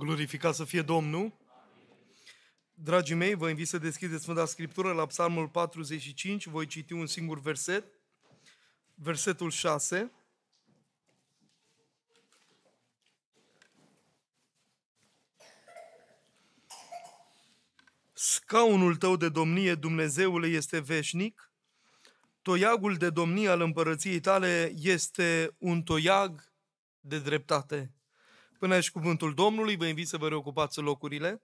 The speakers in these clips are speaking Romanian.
Glorificat să fie Domnul! Dragii mei, vă invit să deschideți Sfânta Scriptură la Psalmul 45, voi citi un singur verset, versetul 6. Scaunul tău de domnie, Dumnezeule, este veșnic, toiagul de domnie al împărăției tale este un toiag de dreptate. Până aici cuvântul Domnului, vă invit să vă reocupați locurile.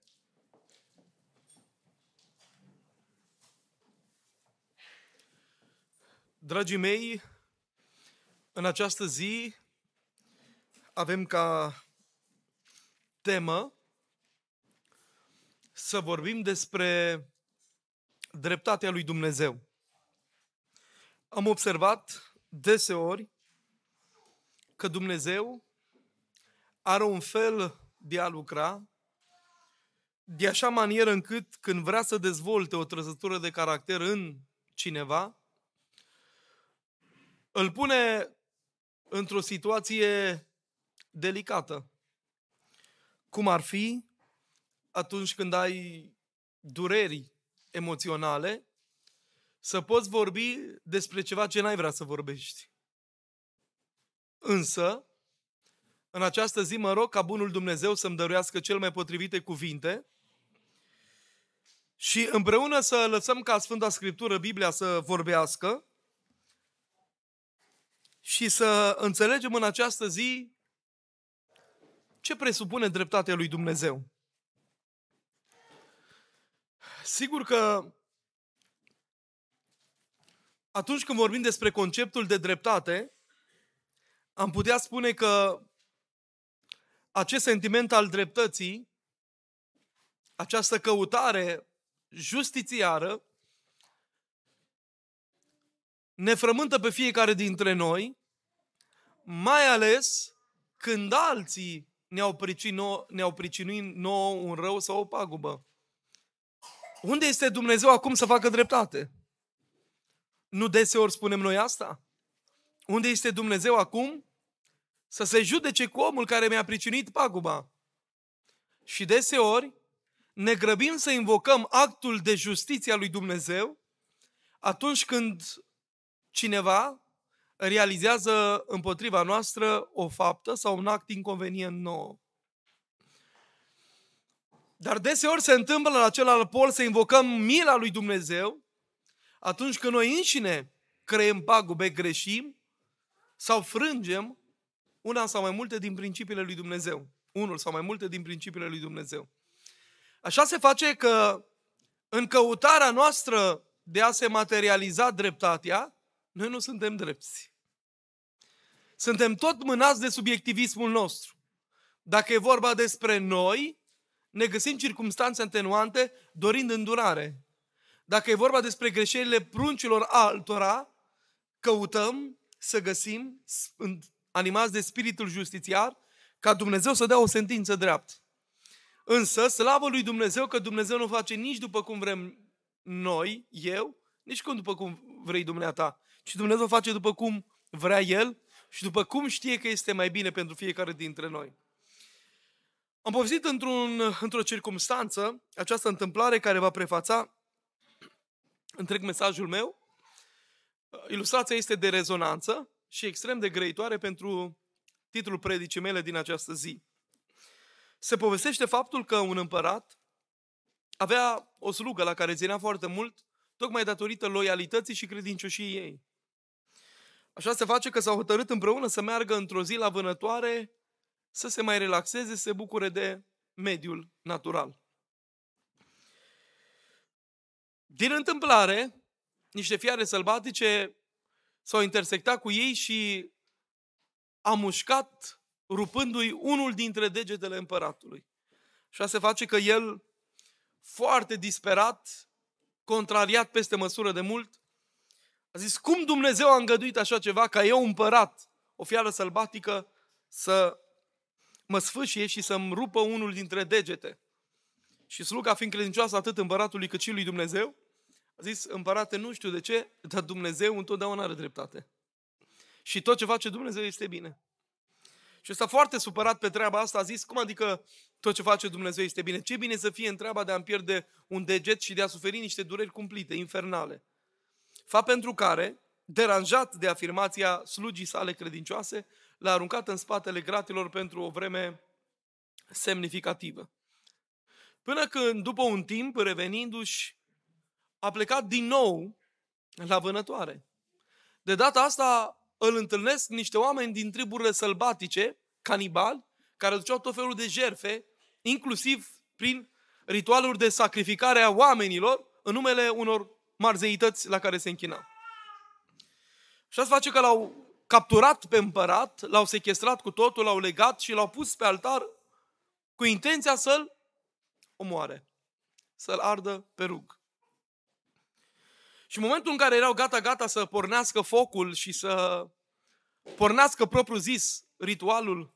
Dragii mei, în această zi avem ca temă să vorbim despre dreptatea lui Dumnezeu. Am observat deseori că Dumnezeu are un fel de a lucra de așa manieră încât când vrea să dezvolte o trăsătură de caracter în cineva, îl pune într-o situație delicată. Cum ar fi atunci când ai dureri emoționale, să poți vorbi despre ceva ce n-ai vrea să vorbești. Însă, în această zi mă rog ca Bunul Dumnezeu să-mi dăruiască cel mai potrivite cuvinte și împreună să lăsăm ca Sfânta Scriptură, Biblia, să vorbească și să înțelegem în această zi ce presupune dreptatea lui Dumnezeu. Sigur că atunci când vorbim despre conceptul de dreptate, am putea spune că acest sentiment al dreptății, această căutare justițiară, ne frământă pe fiecare dintre noi, mai ales când alții ne-au pricinut, ne-au pricinuit nouă un rău sau o pagubă. Unde este Dumnezeu acum să facă dreptate? Nu deseori spunem noi asta? Unde este Dumnezeu acum să se judece cu omul care mi-a pricinuit paguba. Și deseori ne grăbim să invocăm actul de justiție a lui Dumnezeu atunci când cineva realizează împotriva noastră o faptă sau un act inconvenient nou. Dar deseori se întâmplă la celălalt pol să invocăm mila lui Dumnezeu atunci când noi înșine creăm pagube, greșim sau frângem una sau mai multe din principiile lui Dumnezeu. Unul sau mai multe din principiile lui Dumnezeu. Așa se face că în căutarea noastră de a se materializa dreptatea, noi nu suntem drepți. Suntem tot mânați de subiectivismul nostru. Dacă e vorba despre noi, ne găsim circumstanțe atenuante dorind îndurare. Dacă e vorba despre greșelile pruncilor altora, căutăm să găsim animați de spiritul justițiar, ca Dumnezeu să dea o sentință dreaptă. Însă, slavă lui Dumnezeu că Dumnezeu nu face nici după cum vrem noi, eu, nici cum după cum vrei dumneata, ci Dumnezeu face după cum vrea El și după cum știe că este mai bine pentru fiecare dintre noi. Am povestit într-un, într-o circunstanță această întâmplare care va prefața întreg mesajul meu. Ilustrația este de rezonanță și extrem de grăitoare pentru titlul predicii mele din această zi. Se povestește faptul că un împărat avea o slugă la care ținea foarte mult, tocmai datorită loialității și credincioșiei ei. Așa se face că s-au hotărât împreună să meargă într-o zi la vânătoare, să se mai relaxeze, să se bucure de mediul natural. Din întâmplare, niște fiare sălbatice s-au intersectat cu ei și a mușcat rupându-i unul dintre degetele împăratului. Și se face că el, foarte disperat, contrariat peste măsură de mult, a zis, cum Dumnezeu a îngăduit așa ceva ca eu, împărat, o fiară sălbatică, să mă sfâșie și să-mi rupă unul dintre degete. Și sluga fiind credincioasă atât împăratului cât și lui Dumnezeu, a zis, împărate, nu știu de ce, dar Dumnezeu întotdeauna are dreptate. Și tot ce face Dumnezeu este bine. Și ăsta foarte supărat pe treaba asta a zis, cum adică tot ce face Dumnezeu este bine? Ce bine să fie întreaba de a-mi pierde un deget și de a suferi niște dureri cumplite, infernale. Fapt pentru care, deranjat de afirmația slugii sale credincioase, l-a aruncat în spatele gratilor pentru o vreme semnificativă. Până când, după un timp, revenindu-și, a plecat din nou la vânătoare. De data asta îl întâlnesc niște oameni din triburile sălbatice, canibali, care duceau tot felul de jerfe, inclusiv prin ritualuri de sacrificare a oamenilor în numele unor marzeități la care se închina. Și asta face că l-au capturat pe împărat, l-au sequestrat cu totul, l-au legat și l-au pus pe altar cu intenția să-l omoare, să-l ardă pe rug. Și în momentul în care erau gata-gata să pornească focul și să pornească propriu zis ritualul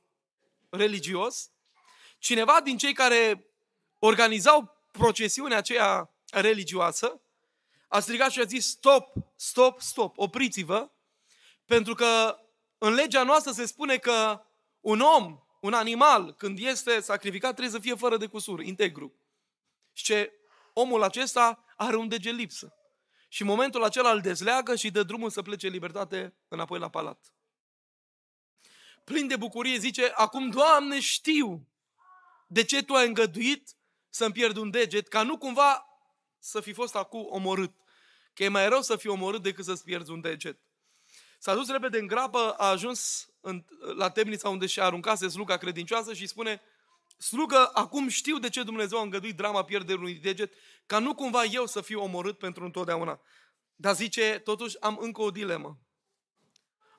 religios, cineva din cei care organizau procesiunea aceea religioasă a strigat și a zis stop, stop, stop, opriți-vă, pentru că în legea noastră se spune că un om, un animal, când este sacrificat, trebuie să fie fără de cusur, integru. Și ce omul acesta are un deget lipsă. Și în momentul acela îl dezleagă și dă drumul să plece în libertate înapoi la palat. Plin de bucurie zice, acum, Doamne, știu de ce Tu ai îngăduit să-mi pierd un deget, ca nu cumva să fi fost acum omorât. Că e mai rău să fii omorât decât să-ți pierzi un deget. S-a dus repede în grapă, a ajuns în, la temnița unde și-a aruncase sluga credincioasă și spune, slugă, acum știu de ce Dumnezeu a îngăduit drama pierderii unui deget, ca nu cumva eu să fiu omorât pentru întotdeauna. Dar zice, totuși am încă o dilemă.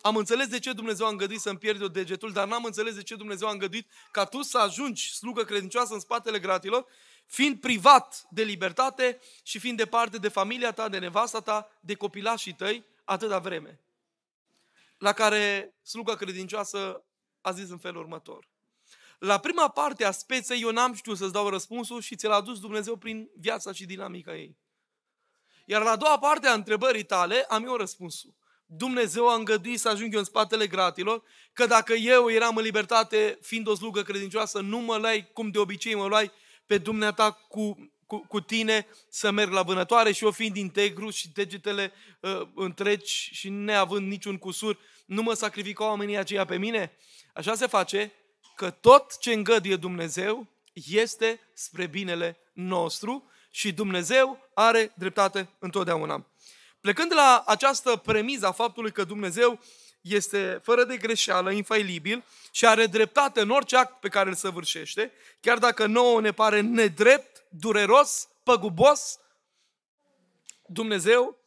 Am înțeles de ce Dumnezeu a îngăduit să-mi pierd eu degetul, dar n-am înțeles de ce Dumnezeu a îngăduit ca tu să ajungi slugă credincioasă în spatele gratilor, fiind privat de libertate și fiind departe de familia ta, de nevasta ta, de copilașii tăi, atâta vreme. La care sluga credincioasă a zis în felul următor. La prima parte a speței eu n-am știut să-ți dau răspunsul și ți-l a adus Dumnezeu prin viața și dinamica ei. Iar la a doua parte a întrebării tale am eu răspunsul. Dumnezeu a îngăduit să ajung eu în spatele gratilor, că dacă eu eram în libertate, fiind o slugă credincioasă, nu mă luai cum de obicei mă luai pe dumneata cu, cu, cu tine să merg la vânătoare și eu fiind integru și degetele uh, întregi și neavând niciun cusur, nu mă sacrifică oamenii aceia pe mine? Așa se face că tot ce îngăduie Dumnezeu este spre binele nostru și Dumnezeu are dreptate întotdeauna. Plecând de la această premiză a faptului că Dumnezeu este fără de greșeală, infailibil și are dreptate în orice act pe care îl săvârșește, chiar dacă nouă ne pare nedrept, dureros, păgubos, Dumnezeu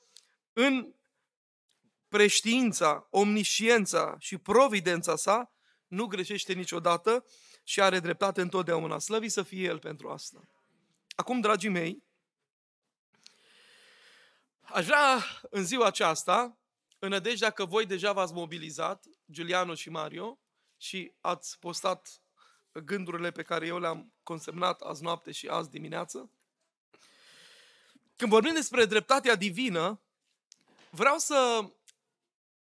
în preștiința, omnisciența și providența sa nu greșește niciodată și are dreptate întotdeauna. Slăvi să fie El pentru asta. Acum, dragii mei, aș vrea în ziua aceasta, în nădejdea că voi deja v-ați mobilizat, Giuliano și Mario, și ați postat gândurile pe care eu le-am consemnat azi noapte și azi dimineață. Când vorbim despre dreptatea divină, vreau să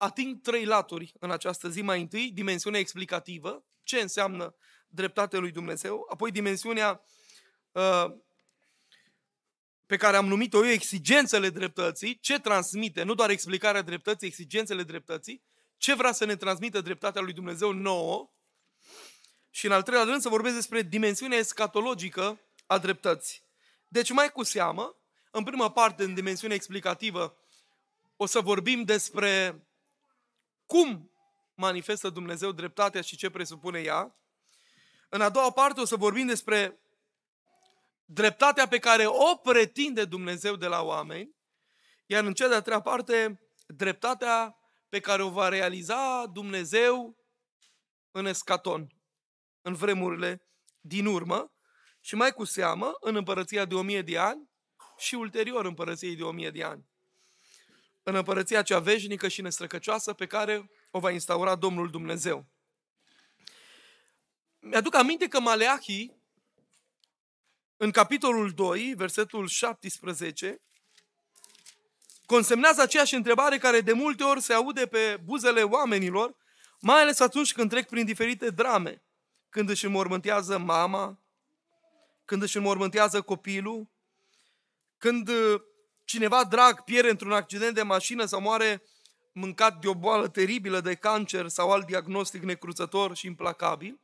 ating trei laturi în această zi. Mai întâi, dimensiunea explicativă, ce înseamnă dreptatea lui Dumnezeu, apoi dimensiunea uh, pe care am numit-o eu exigențele dreptății, ce transmite, nu doar explicarea dreptății, exigențele dreptății, ce vrea să ne transmită dreptatea lui Dumnezeu nouă? Și în al treilea rând să vorbesc despre dimensiunea escatologică a dreptății. Deci mai cu seamă, în prima parte, în dimensiunea explicativă, o să vorbim despre cum manifestă Dumnezeu dreptatea și ce presupune ea. În a doua parte o să vorbim despre dreptatea pe care o pretinde Dumnezeu de la oameni, iar în cea de-a treia parte, dreptatea pe care o va realiza Dumnezeu în escaton, în vremurile din urmă și mai cu seamă în împărăția de o mie de ani și ulterior împărăției de o mie de ani în împărăția cea veșnică și nestrăcăcioasă pe care o va instaura Domnul Dumnezeu. Mi-aduc aminte că Maleahii, în capitolul 2, versetul 17, consemnează aceeași întrebare care de multe ori se aude pe buzele oamenilor, Mai ales atunci când trec prin diferite drame, când își înmormântează mama, când își înmormântează copilul, când uh, cineva drag pierde într-un accident de mașină sau moare mâncat de o boală teribilă de cancer sau alt diagnostic necruțător și implacabil,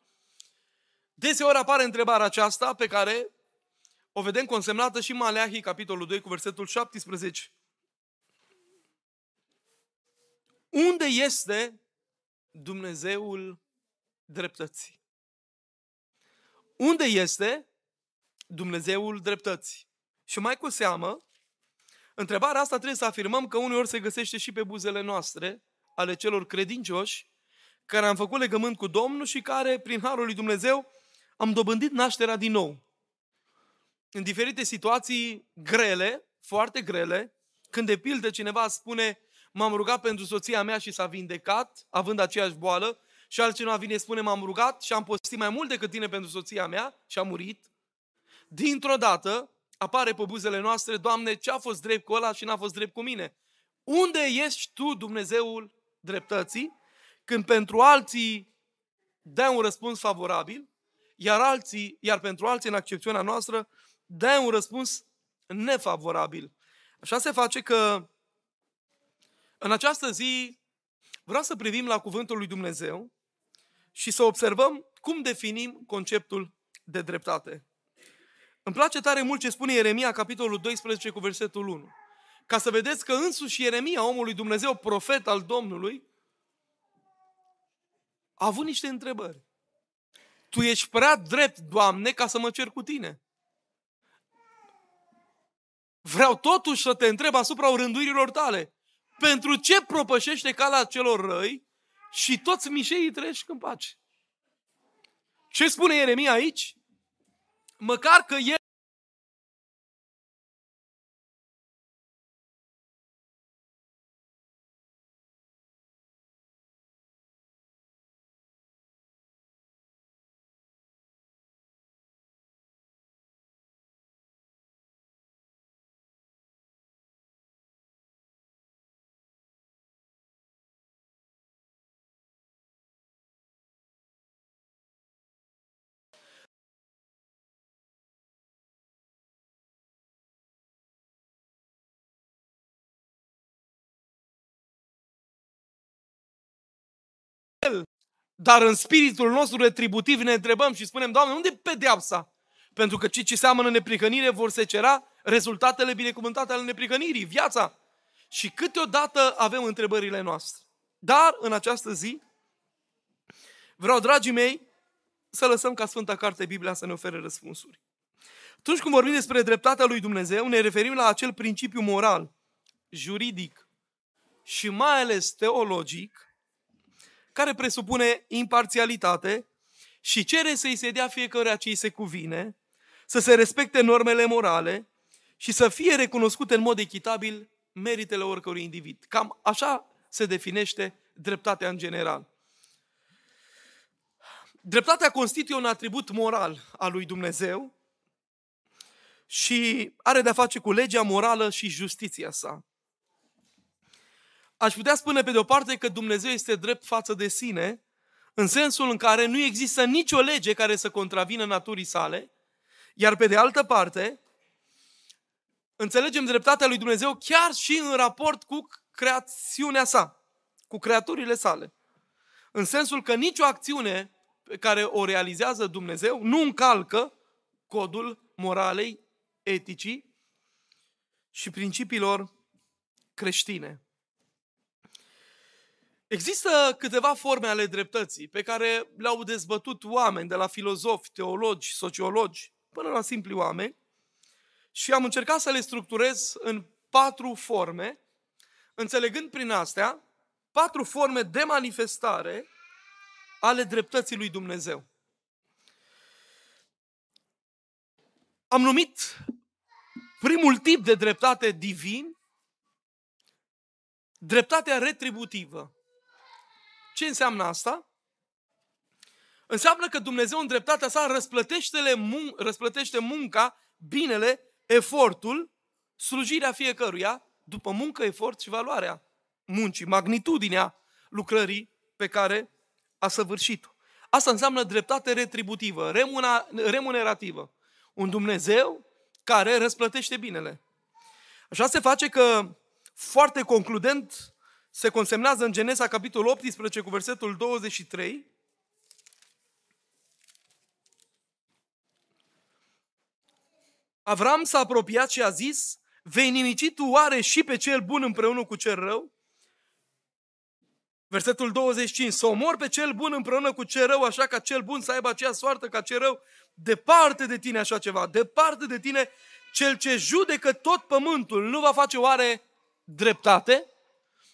deseori apare întrebarea aceasta pe care o vedem consemnată și în Maleahii, capitolul 2, cu versetul 17. Unde este Dumnezeul dreptății? Unde este Dumnezeul dreptății? Și mai cu seamă, întrebarea asta trebuie să afirmăm că uneori se găsește și pe buzele noastre, ale celor credincioși, care am făcut legământ cu Domnul și care, prin Harul lui Dumnezeu, am dobândit nașterea din nou. În diferite situații grele, foarte grele, când de pildă cineva spune m-am rugat pentru soția mea și s-a vindecat, având aceeași boală, și altcineva vine spune m-am rugat și am postit mai mult decât tine pentru soția mea și a murit. Dintr-o dată apare pe buzele noastre, Doamne, ce a fost drept cu ăla și n-a fost drept cu mine? Unde ești Tu, Dumnezeul dreptății, când pentru alții dai un răspuns favorabil, iar, alții, iar pentru alții, în accepțiunea noastră, dai un răspuns nefavorabil. Așa se face că în această zi vreau să privim la Cuvântul lui Dumnezeu și să observăm cum definim conceptul de dreptate. Îmi place tare mult ce spune Ieremia, capitolul 12, cu versetul 1. Ca să vedeți că însuși Ieremia, omul lui Dumnezeu, profet al Domnului, a avut niște întrebări. Tu ești prea drept, Doamne, ca să mă cer cu tine. Vreau totuși să te întreb asupra rânduirilor tale. Pentru ce propășește calea celor răi și toți mișeii trăiesc în pace? Ce spune Ieremia aici? Măcar că el Dar în spiritul nostru retributiv ne întrebăm și spunem, Doamne, unde e pedeapsa? Pentru că cei ce seamănă neprihănire vor secera rezultatele binecuvântate ale neprihănirii, viața. Și câteodată avem întrebările noastre. Dar în această zi vreau, dragii mei, să lăsăm ca Sfânta Carte Biblia să ne ofere răspunsuri. Atunci când vorbim despre dreptatea lui Dumnezeu, ne referim la acel principiu moral, juridic și mai ales teologic, care presupune imparțialitate și cere să-i se dea fiecare ce îi se cuvine, să se respecte normele morale și să fie recunoscute în mod echitabil meritele oricărui individ. Cam așa se definește dreptatea în general. Dreptatea constituie un atribut moral al lui Dumnezeu și are de-a face cu legea morală și justiția sa. Aș putea spune pe de o parte că Dumnezeu este drept față de sine, în sensul în care nu există nicio lege care să contravină naturii sale, iar pe de altă parte, înțelegem dreptatea lui Dumnezeu chiar și în raport cu creațiunea sa, cu creaturile sale. În sensul că nicio acțiune pe care o realizează Dumnezeu nu încalcă codul moralei, eticii și principiilor creștine. Există câteva forme ale dreptății pe care le-au dezbătut oameni, de la filozofi, teologi, sociologi, până la simpli oameni, și am încercat să le structurez în patru forme, înțelegând prin astea patru forme de manifestare ale dreptății lui Dumnezeu. Am numit primul tip de dreptate divin dreptatea retributivă. Ce înseamnă asta? Înseamnă că Dumnezeu în dreptatea sa răsplătește, mun- răsplătește munca, binele, efortul, slujirea fiecăruia, după muncă, efort și valoarea muncii, magnitudinea lucrării pe care a săvârșit-o. Asta înseamnă dreptate retributivă, remuna, remunerativă. Un Dumnezeu care răsplătește binele. Așa se face că, foarte concludent, se consemnează în Genesa, capitolul 18, cu versetul 23, Avram s-a apropiat și a zis, vei nimici tu oare și pe cel bun împreună cu cel rău? Versetul 25, să omor pe cel bun împreună cu cel rău, așa ca cel bun să aibă aceea soartă ca cel rău. Departe de tine așa ceva, departe de tine cel ce judecă tot pământul, nu va face oare dreptate?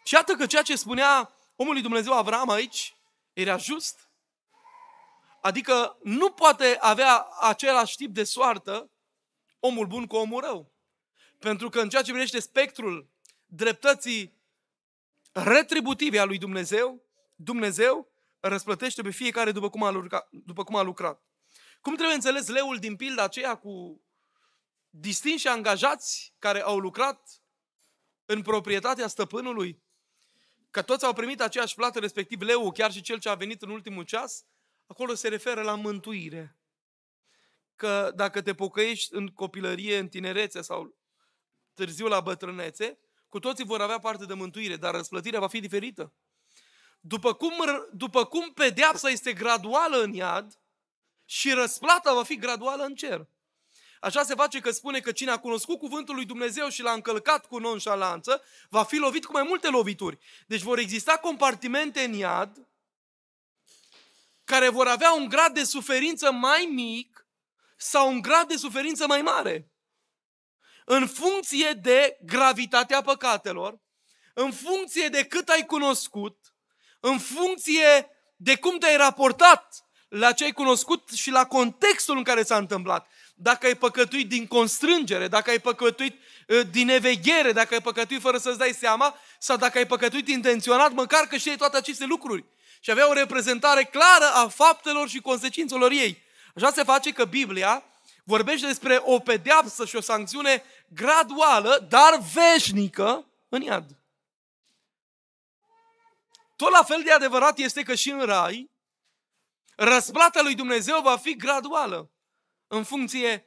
Și iată că ceea ce spunea omul lui Dumnezeu Avram aici era just. Adică nu poate avea același tip de soartă omul bun cu omul rău. Pentru că în ceea ce privește spectrul dreptății retributive a lui Dumnezeu, Dumnezeu răsplătește pe fiecare după cum a, lucrat, după cum a lucrat. Cum trebuie înțeles leul din pilda aceea cu distinși angajați care au lucrat în proprietatea stăpânului? Că toți au primit aceeași plată, respectiv leul, chiar și cel ce a venit în ultimul ceas? Acolo se referă la mântuire. Că dacă te pocăiești în copilărie, în tinerețe sau târziu la bătrânețe, cu toții vor avea parte de mântuire, dar răsplătirea va fi diferită. După cum, după cum pedeapsa este graduală în iad și răsplata va fi graduală în cer. Așa se face că spune că cine a cunoscut cuvântul lui Dumnezeu și l-a încălcat cu nonșalanță, va fi lovit cu mai multe lovituri. Deci vor exista compartimente în iad care vor avea un grad de suferință mai mic sau un grad de suferință mai mare în funcție de gravitatea păcatelor, în funcție de cât ai cunoscut, în funcție de cum te-ai raportat la ce ai cunoscut și la contextul în care s-a întâmplat. Dacă ai păcătuit din constrângere, dacă ai păcătuit uh, din eveghere, dacă ai păcătuit fără să-ți dai seama, sau dacă ai păcătuit intenționat, măcar că știi toate aceste lucruri. Și avea o reprezentare clară a faptelor și consecințelor ei. Așa se face că Biblia vorbește despre o pedeapsă și o sancțiune graduală, dar veșnică în iad. Tot la fel de adevărat este că și în rai, răsplata lui Dumnezeu va fi graduală, în funcție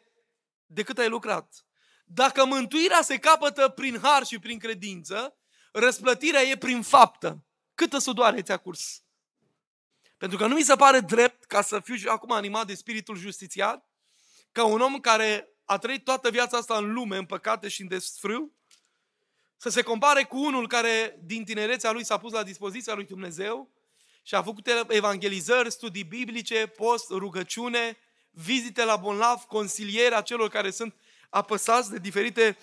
de cât ai lucrat. Dacă mântuirea se capătă prin har și prin credință, răsplătirea e prin faptă. Câtă sudoare ți-a curs? Pentru că nu mi se pare drept ca să fiu acum animat de spiritul justițiat, ca un om care a trăit toată viața asta în lume, în păcate și în desfrâu, să se compare cu unul care din tinerețea lui s-a pus la dispoziția lui Dumnezeu și a făcut evangelizări, studii biblice, post, rugăciune, vizite la bolnav, consiliere celor care sunt apăsați de diferite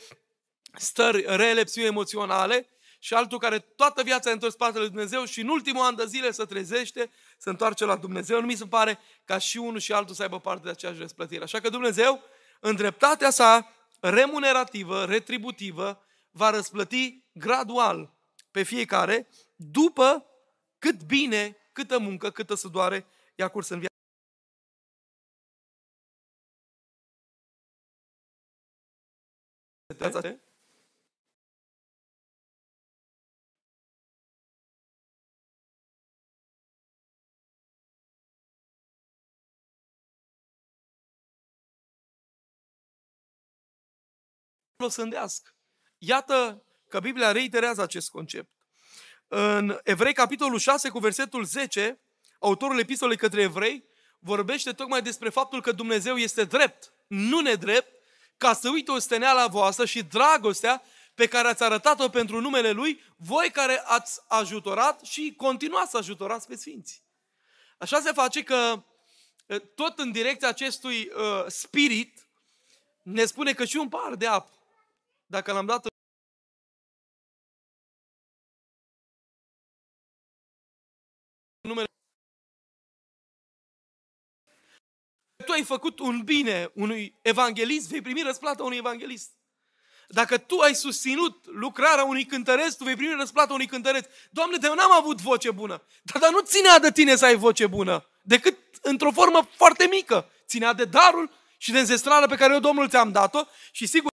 stări rele, emoționale și altul care toată viața a întors spatele lui Dumnezeu și în ultimul an de zile se trezește, se întoarce la Dumnezeu. Nu mi se pare ca și unul și altul să aibă parte de aceeași răsplătire. Așa că Dumnezeu, în dreptatea sa remunerativă, retributivă, va răsplăti gradual pe fiecare după cât bine, câtă muncă, câtă sudoare i-a curs în viață. O sândească. Iată că Biblia reiterează acest concept. În Evrei, capitolul 6, cu versetul 10, autorul epistolei către evrei vorbește tocmai despre faptul că Dumnezeu este drept, nu nedrept, ca să uite o steneala voastră și dragostea pe care ați arătat-o pentru numele Lui, voi care ați ajutorat și continuați să ajutorați pe Sfinți. Așa se face că tot în direcția acestui uh, spirit ne spune că și un par de apă dacă l-am dat ai făcut un bine unui evanghelist, vei primi răsplata unui evanghelist. Dacă tu ai susținut lucrarea unui cântăreț, tu vei primi răsplata unui cântăreț. Doamne, de eu n-am avut voce bună. Dar, dar nu ținea de tine să ai voce bună, decât într-o formă foarte mică. Ținea de darul și de înzestrarea pe care eu, Domnul, ți-am dat-o și sigur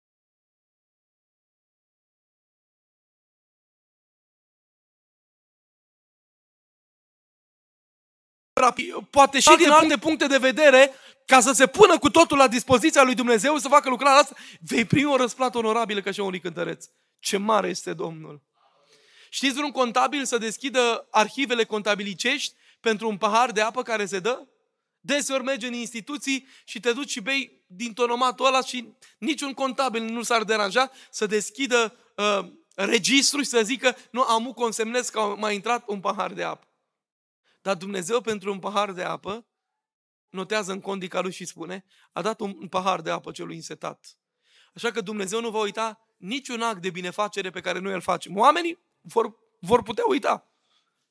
rapid, poate și din alte puncte de vedere, ca să se pună cu totul la dispoziția lui Dumnezeu să facă lucrarea asta, vei primi o răsplată onorabilă ca și un cântăreț. Ce mare este Domnul! Știți vreun contabil să deschidă arhivele contabilicești pentru un pahar de apă care se dă? Deseori mergi în instituții și te duci și bei din tonomatul ăla și niciun contabil nu s-ar deranja să deschidă uh, registru și să zică nu, amu consemnez că m-a intrat un pahar de apă. Dar Dumnezeu pentru un pahar de apă notează în condica lui și spune a dat un pahar de apă celui însetat. Așa că Dumnezeu nu va uita niciun act de binefacere pe care noi îl facem. Oamenii vor, vor putea uita.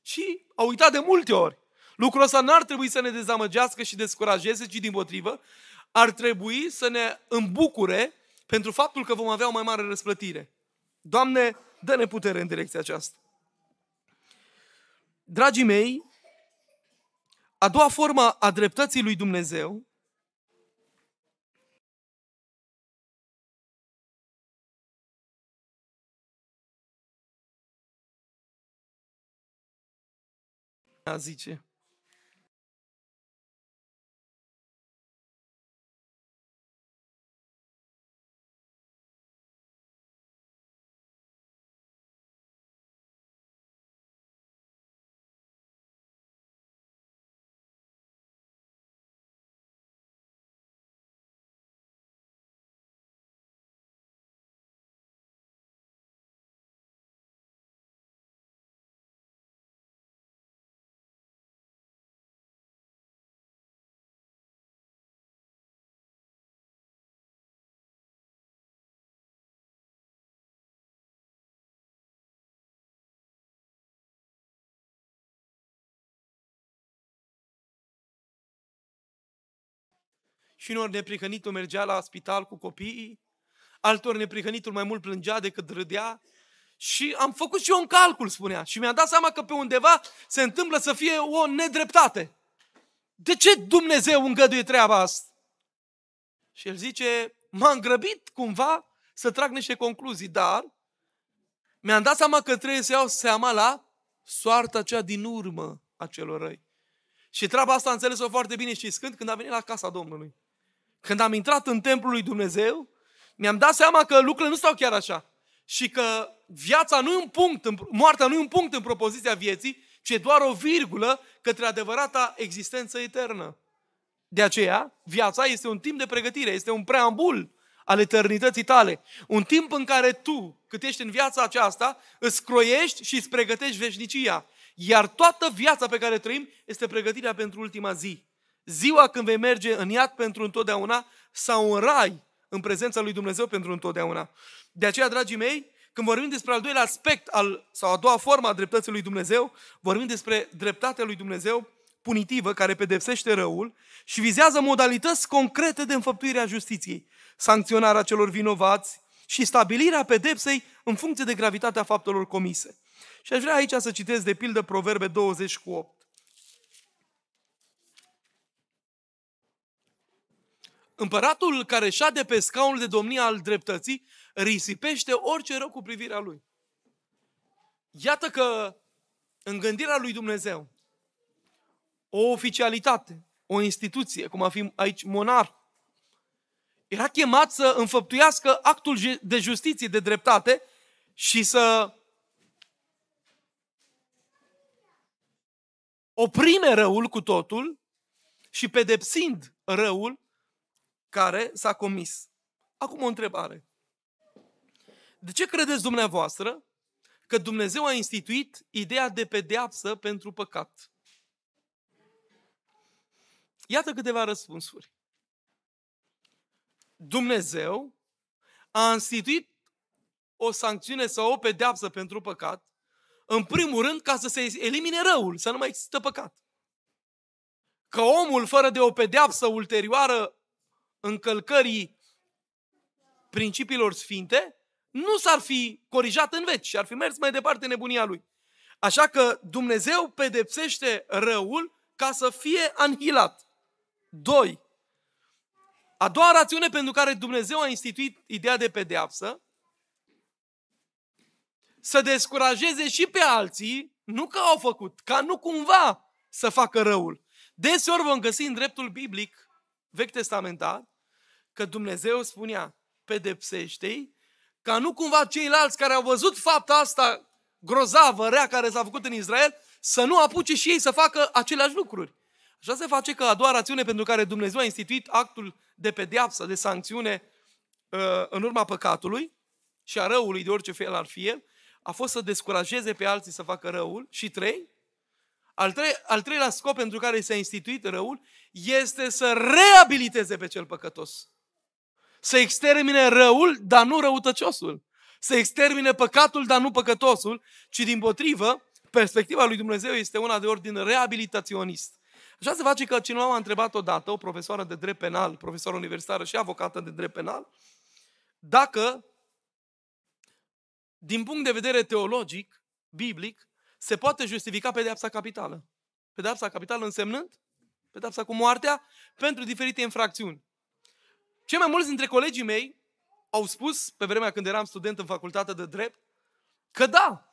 Și au uitat de multe ori. Lucrul ăsta n-ar trebui să ne dezamăgească și descurajeze, ci din potrivă, ar trebui să ne îmbucure pentru faptul că vom avea o mai mare răsplătire. Doamne, dă-ne putere în direcția aceasta. Dragii mei, a doua formă a dreptății lui Dumnezeu a zice. Și unor neprihănitul mergea la spital cu copiii, altor neprihănitul mai mult plângea decât râdea. Și am făcut și eu un calcul, spunea. Și mi-am dat seama că pe undeva se întâmplă să fie o nedreptate. De ce Dumnezeu îngăduie treaba asta? Și el zice, m-am grăbit cumva să trag niște concluzii, dar mi-am dat seama că trebuie să iau seama la soarta cea din urmă a celor răi. Și treaba asta am înțeles-o foarte bine și când, când a venit la casa Domnului. Când am intrat în templul lui Dumnezeu, mi-am dat seama că lucrurile nu stau chiar așa. Și că viața nu e un punct, moartea nu e un punct în propoziția vieții, ci e doar o virgulă către adevărata existență eternă. De aceea, viața este un timp de pregătire, este un preambul al eternității tale. Un timp în care tu, cât ești în viața aceasta, îți croiești și îți pregătești veșnicia. Iar toată viața pe care trăim este pregătirea pentru ultima zi ziua când vei merge în iad pentru întotdeauna sau în rai în prezența lui Dumnezeu pentru întotdeauna. De aceea, dragii mei, când vorbim despre al doilea aspect al, sau a doua formă a dreptății lui Dumnezeu, vorbim despre dreptatea lui Dumnezeu punitivă care pedepsește răul și vizează modalități concrete de înfăptuire a justiției, sancționarea celor vinovați și stabilirea pedepsei în funcție de gravitatea faptelor comise. Și aș vrea aici să citesc de pildă Proverbe 20 cu 8. Împăratul care șade pe scaunul de domnie al dreptății risipește orice rău cu privirea lui. Iată că în gândirea lui Dumnezeu, o oficialitate, o instituție, cum a fi aici monar, era chemat să înfăptuiască actul de justiție, de dreptate și să oprime răul cu totul și pedepsind răul, care s-a comis. Acum o întrebare. De ce credeți dumneavoastră că Dumnezeu a instituit ideea de pedeapsă pentru păcat? Iată câteva răspunsuri. Dumnezeu a instituit o sancțiune sau o pedeapsă pentru păcat, în primul rând ca să se elimine răul, să nu mai există păcat. Că omul fără de o pedeapsă ulterioară încălcării principiilor sfinte, nu s-ar fi corijat în veci și ar fi mers mai departe nebunia lui. Așa că Dumnezeu pedepsește răul ca să fie anihilat. Doi. A doua rațiune pentru care Dumnezeu a instituit ideea de pedeapsă, să descurajeze și pe alții, nu că au făcut, ca nu cumva să facă răul, Deseori vom găsi în dreptul biblic, vechi testamentar, că Dumnezeu spunea, pedepsește-i, ca nu cumva ceilalți care au văzut fapta asta grozavă, rea care s-a făcut în Israel, să nu apuce și ei să facă aceleași lucruri. Așa se face că a doua rațiune pentru care Dumnezeu a instituit actul de pedeapsă, de sancțiune uh, în urma păcatului și a răului de orice fel ar fi el, a fost să descurajeze pe alții să facă răul. Și trei, al, trei, al treilea scop pentru care s-a instituit răul este să reabiliteze pe cel păcătos. Să extermine răul, dar nu răutăciosul. Să extermine păcatul, dar nu păcătosul, ci din potrivă, perspectiva lui Dumnezeu este una de ordin reabilitaționist. Așa se face că cineva m-a întrebat odată, o profesoară de drept penal, profesoară universitară și avocată de drept penal, dacă, din punct de vedere teologic, biblic, se poate justifica pedeapsa capitală. Pedeapsa capitală însemnând pedeapsa cu moartea pentru diferite infracțiuni. Cei mai mulți dintre colegii mei au spus, pe vremea când eram student în facultate de drept, că da,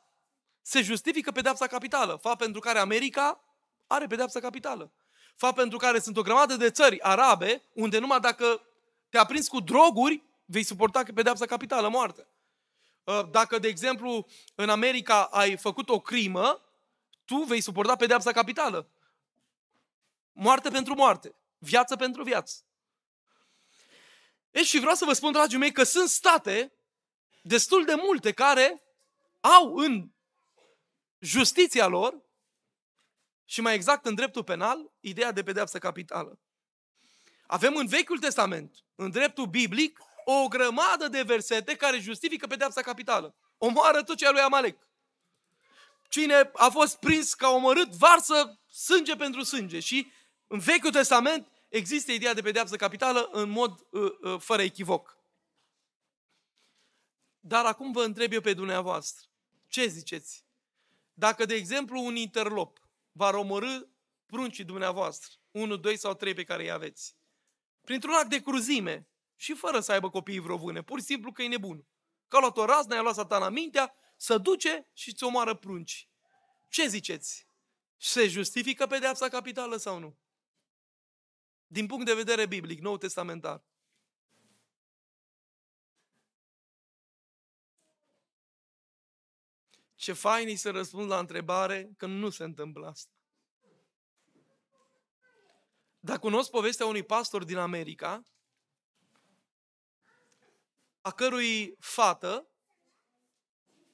se justifică pedeapsa capitală, fapt pentru care America are pedeapsa capitală. Fapt pentru care sunt o grămadă de țări arabe, unde numai dacă te-a prins cu droguri, vei suporta pedeapsa capitală, moarte. Uh, dacă, de exemplu, în America ai făcut o crimă, tu vei suporta pedeapsa capitală. Moarte pentru moarte. Viață pentru viață. E și vreau să vă spun, dragii mei, că sunt state destul de multe care au în justiția lor și mai exact în dreptul penal, ideea de pedeapsă capitală. Avem în Vechiul Testament, în dreptul biblic, o grămadă de versete care justifică pedeapsa capitală. Omoară tot ce lui Amalek. Cine a fost prins ca omorât, varsă sânge pentru sânge. Și în Vechiul Testament există ideea de pedeapsă capitală în mod uh, uh, fără echivoc. Dar acum vă întreb eu pe dumneavoastră. Ce ziceți? Dacă, de exemplu, un interlop va romorâ pruncii dumneavoastră, unul, doi sau trei pe care îi aveți, printr-un act de cruzime și fără să aibă copiii vreo vână, pur și simplu că e nebun. Că a luat o raznă, i-a luat satana mintea, să duce și îți omoară prunci. Ce ziceți? Se justifică pedeapsa capitală sau nu? Din punct de vedere biblic, nou testamentar. Ce fain e să răspund la întrebare că nu se întâmplă asta. Dar cunosc povestea unui pastor din America, a cărui fată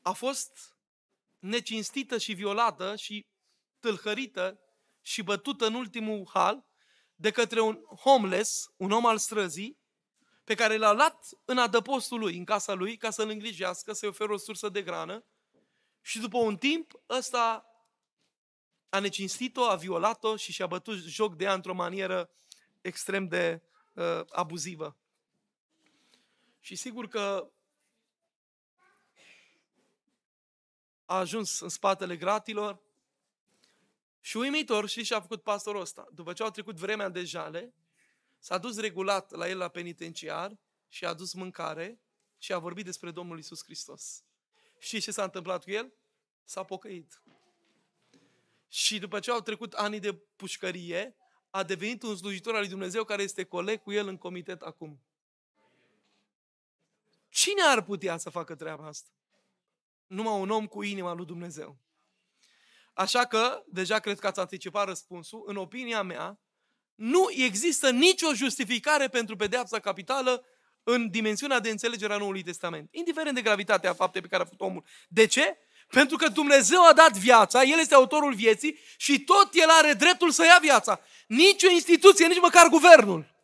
a fost necinstită și violată și tâlhărită și bătută în ultimul hal de către un homeless, un om al străzii, pe care l-a luat în adăpostul lui, în casa lui, ca să-l îngrijească, să-i oferă o sursă de grană. Și după un timp, ăsta a necinstit-o, a violat-o și și-a bătut joc de ea într-o manieră extrem de uh, abuzivă. Și sigur că a ajuns în spatele gratilor și uimitor, și ce a făcut pastorul ăsta? După ce au trecut vremea de jale, s-a dus regulat la el la penitenciar și a dus mâncare și a vorbit despre Domnul Isus Hristos. Și ce s-a întâmplat cu el? S-a pocăit. Și după ce au trecut ani de pușcărie, a devenit un slujitor al lui Dumnezeu care este coleg cu el în comitet acum. Cine ar putea să facă treaba asta? Numai un om cu inima lui Dumnezeu. Așa că, deja cred că ați anticipat răspunsul, în opinia mea, nu există nicio justificare pentru pedeapsa capitală în dimensiunea de înțelegere a Noului Testament. Indiferent de gravitatea faptei pe care a făcut omul. De ce? Pentru că Dumnezeu a dat viața, El este autorul vieții și tot El are dreptul să ia viața. Nici o instituție, nici măcar guvernul.